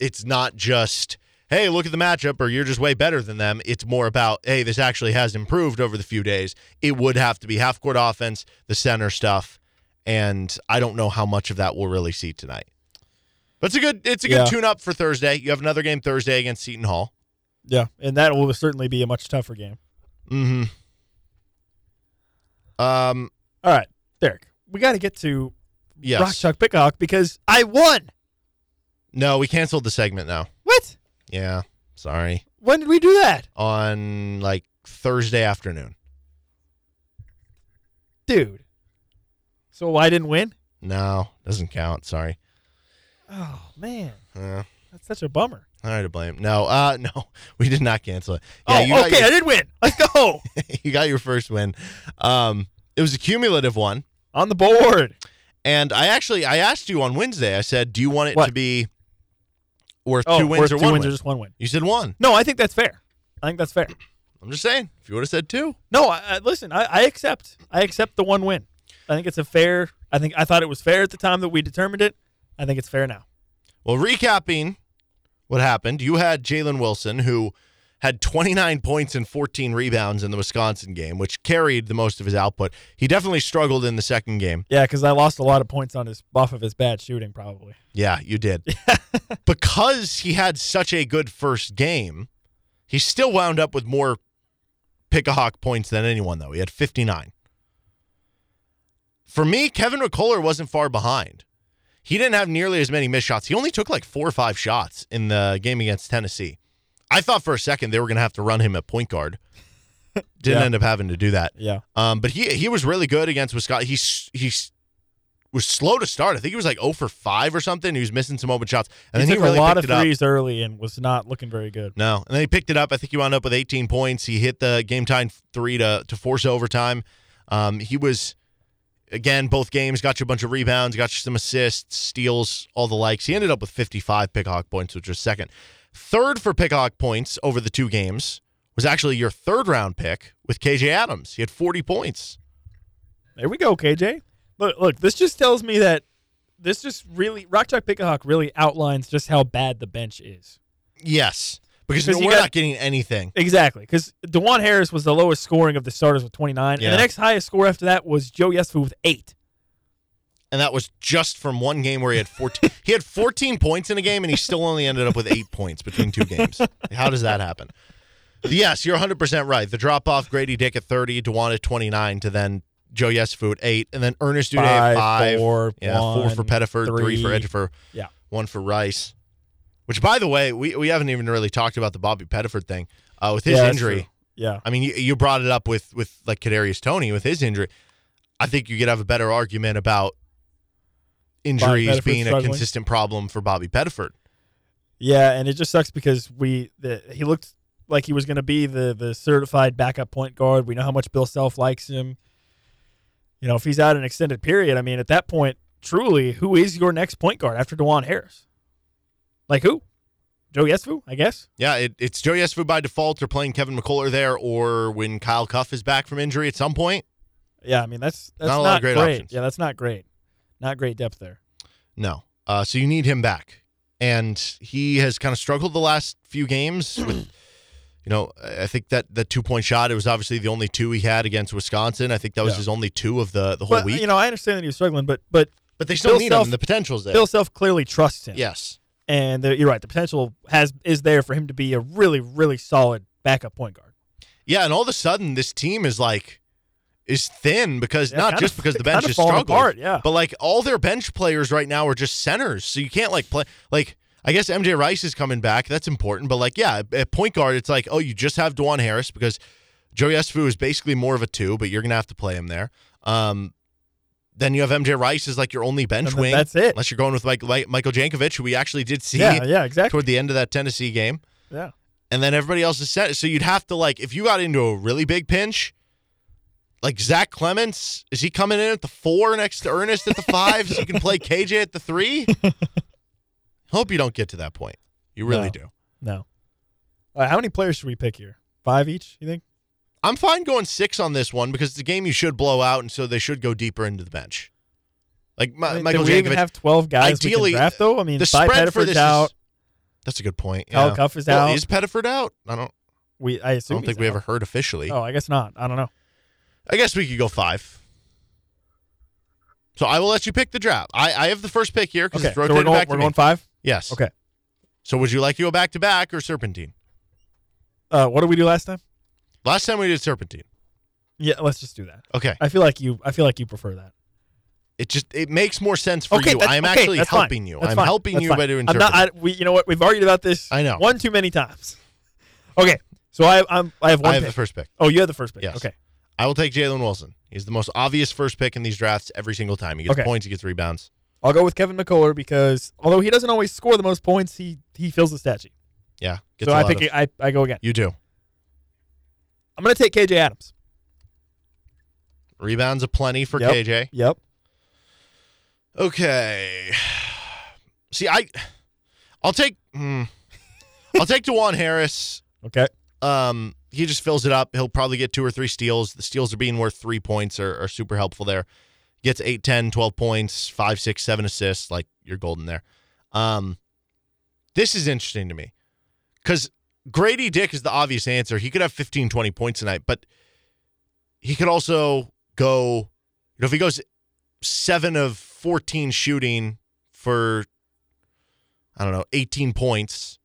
it's not just, hey, look at the matchup or you're just way better than them. It's more about, hey, this actually has improved over the few days. It would have to be half court offense, the center stuff. And I don't know how much of that we'll really see tonight. But it's a good it's a good Yeah. tune up for Thursday. You have another game Thursday against Seton Hall. Yeah, and that will certainly be a much tougher game. Mm-hmm. Um, All right. Derek, we got to get to Yes. Rock Chalk Pickhawk because I won. No, we canceled the segment now. What? Yeah, sorry. When did we do that, On like Thursday afternoon. dude? So I didn't win. No, doesn't count. Sorry. Oh man, Uh, that's such a bummer. all right to blame. No, uh, no, we did not cancel it. oh, you got okay, I did win. Let's go you got your first win. Um, it was a cumulative one, on the board. and I actually I asked you on Wednesday. I said, "Do you want it What? to be worth Oh, two wins worth or two one wins win?" or just one win? You said one. No, I think that's fair. I think that's fair. I'm just saying. If you would have said two, No, I, I, listen, I, I accept. I accept the one win. I think it's a fair. I think I thought it was fair at the time that we determined it. I think it's fair now. well, recapping what happened, you had Jalen Wilson who had 29 points and 14 rebounds in the Wisconsin game, which carried the most of his output. He definitely struggled in the second game. Yeah, because I lost a lot of points on his off of his bad shooting, probably. Yeah, you did. because he had such a good first game, he still wound up with more pick a hawk points than anyone, though. He had 59. For me, Kevin McCullar wasn't far behind. He didn't have nearly as many missed shots. He only took like four or five shots in the game against Tennessee. I thought for a second they were going to have to run him at point guard. Didn't Yeah. end up having to do that. Yeah. Um, but he he was really good against Wisconsin. He he was slow to start. I think he was like 0 for 5 or something. He was missing some open shots. And he then took he really a lot of threes early and was not looking very good. No, and then he picked it up. I think he wound up with 18 points. He hit the game time three to to force overtime. Um, he was again both games got you a bunch of rebounds, got you some assists, steals, all the likes. He ended up with 55 Pickhawk points, which was second. Third for Pickhawk points over the two games was actually your third round pick with KJ Adams. He had 40 points. There we go, KJ. Look, look. This just tells me that this just really Rock Chalk Picahawk really outlines just how bad the bench is. Yes, because you we're got- not getting anything. Exactly, because Dajuan Harris was the lowest scoring of the starters with 29, Yeah. and the next highest score after that was Joe Yesufu with eight. and that was just from one game where he had 14 he had 14 points in a game and he still only ended up with 8 points between two games how does that happen yes you're 100% right the drop off grady dick at 30 dajuan at 29 to then joe yesufu at 8 and then ernest Udeh at Five, 5 four, yeah 4 for one, pettiford 3 for three. ejiofor Yeah. 1 for rice which by the way we, we haven't even really talked about the bobby pettiford thing uh, with his Yeah, injury. Yeah. I mean, you, you brought it up with with like Kadarius Toney with his injury. I think you could have a better argument about injuries being a struggling. consistent problem for Bobby Pettiford. Yeah, and it just sucks because we the, he looked like he was going to be the the certified backup point guard. We know how much Bill Self likes him. You know, if he's out an extended period, I mean, at that point, truly, who is your next point guard after Dajuan Harris? Like who? Joe Yesufu, I guess. Yeah, it, it's Joe Yesufu by default or playing Kevin McCullar there, or when Kyle Cuffe is back from injury at some point. Yeah, I mean that's that's Not not, a lot of great great. options. Yeah, that's not great. Not great depth there. No, uh, so you need him back, and he has kind of struggled the last few games with. You know, I think that the two point shot. It was obviously the only two he had against Wisconsin. I think that was Yeah. his only two of the the whole But week. you know, I understand that he was struggling, but but but they still Bill need Self- him. The potential's there. Bill Self clearly trusts him. yes. And the, you're right. The potential has is there for him to be a really really solid backup point guard. Yeah, and all of a sudden this team is like is thin because Yeah, not just because the bench is struggling, apart, yeah. but like all their bench players right now are just centers, so you can't like play like. I guess MJ Rice is coming back. That's important, but like, yeah, at point guard, it's like, oh, you just have Dajuan Harris because Joe Yesufu is basically more of a two, but you're gonna have to play him there. Um, then you have MJ Rice as like your only bench wing. that's it. Unless you're going with Mike, like Michael Jankovic, who we actually did see Yeah, yeah, exactly. toward the end of that Tennessee game Yeah. and then everybody else is set. So you'd have to like if you got into a really big pinch, like Zach Clemence, is he coming in at the four next to Ernest at the five, so you can play KJ at the three? Hope you don't get to that point. You really No. do. No. Right, how many players should we pick here? Five each, you think? I'm fine going six on this one because it's a game you should blow out, and so they should go deeper into the bench. Like Mi- I mean, Michael we even have 12 guys ideally, draft, though? I mean, the spread for this out. is. That's a good point. Kyle yeah. Cuff is Well, out. Is Pettiford out? I don't. We I I don't think we out. ever heard officially. Oh, I guess not. I don't know. I guess we could go five. So I will let you pick the draft. I, I have the first pick here because Okay, it's so we're going, back we're me. going five. Yes. Okay. So would you like to go back to back or serpentine? Uh, what did we do last time? Last time we did serpentine. Yeah, let's just do that. Okay. I feel like you. I feel like you prefer that. It just it makes more sense for okay, you. I'm okay, actually that's fine. helping you. That's I'm fine. helping That's you fine. by to I'm not. I, we, you know what? We've argued about this. I know. one too many times. Okay, so I I'm I have one. I have pick. the first pick. Oh, you have the first pick. Yes. Okay. I will take Jalen Wilson. He's the most obvious first pick in these drafts every single time. He gets Okay. points, he gets rebounds. I'll go with Kevin McCullar because although he doesn't always score the most points, he he fills the stat sheet. Yeah, gets So a I pick. of- I I go again. you do. I'm gonna take KJ Adams. Rebounds aplenty for Yep. KJ. Yep. Okay. See, I, I'll take, hmm, I'll take Dajuan Harris. Okay. Um, he just fills it up. He'll probably get two or three steals. The steals are being worth three points are, are super helpful there. Gets 8, 10, 12 points, five, six, seven assists. Like you're golden there. Um, this is interesting to me because Grady Dick is the obvious answer. He could have 15, 20 points tonight, but he could also go, you know, if he goes seven of 14 shooting for, I don't know, 18 points,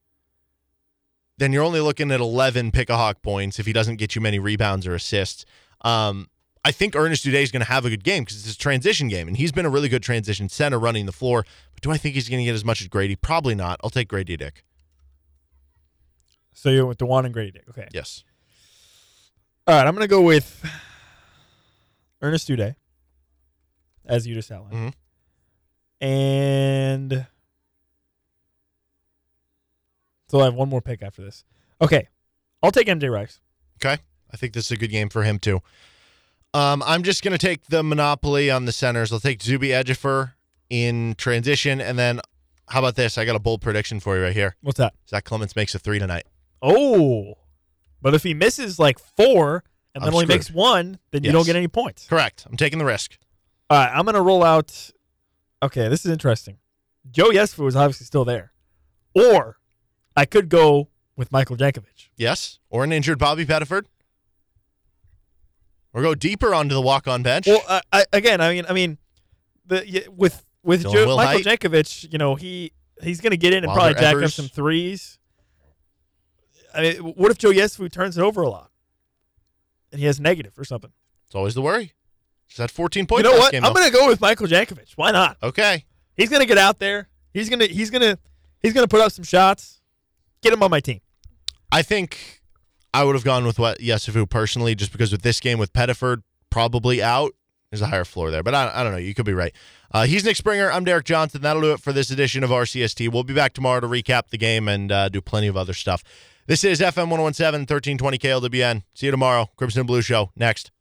then you're only looking at 11 pick a hawk points if he doesn't get you many rebounds or assists. Um, I think Ernest Udeh is going to have a good game because it's a transition game, and he's been a really good transition center running the floor. But do I think he's going to get as much as Grady? Probably not. I'll take Grady Dick. So you're with Dajuan and Grady Dick. Okay. Yes. All right. I'm gonna go with Ernest Udeh, as you just outlined, Mhm. and so I have one more pick after this. Okay. I'll take MJ Rice. Okay. I think this is a good game for him too. Um, I'm just going to take the monopoly on the centers. I'll take Zuby Ejiofor in transition, and then how about this? I got a bold prediction for you right here. What's that? Zach Clemence makes a three tonight. Oh, but if he misses like four and then I'm only screwed. makes one, then you Yes. don't get any points. Correct. I'm taking the risk. All right, I'm gonna roll out. Okay, this is interesting. Joe Yesufu is obviously still there, or I could go with Michael Jankovic. Yes, or an injured Bobby Pettiford, or go deeper onto the walk-on bench. Well, I, I, again, I mean, I mean, the y- with with Dylan Joe, Michael. Jankovic, you know, he he's gonna get in and Wilder probably jack up Evers. some threes. I mean, what if Joe Yesufu turns it over a lot, and he has negative or something? it's always the worry. He's had 14 points. You know what? I'm gonna go with Michael Jankovic. Why not? Okay. He's gonna get out there. He's gonna he's gonna he's gonna put up some shots. Get him on my team. I think I would have gone with what Yesufu personally, just because with this game with Pettiford probably out, there's a higher floor there. But I, I don't know. You could be right. Uh, he's Nick Springer. I'm Derek Johnson. That'll do it for this edition of RCST. We'll be back tomorrow to recap the game and uh, do plenty of other stuff. This is FM 1017, 1320 KLWN. See you tomorrow. Crimson and Blue Show next.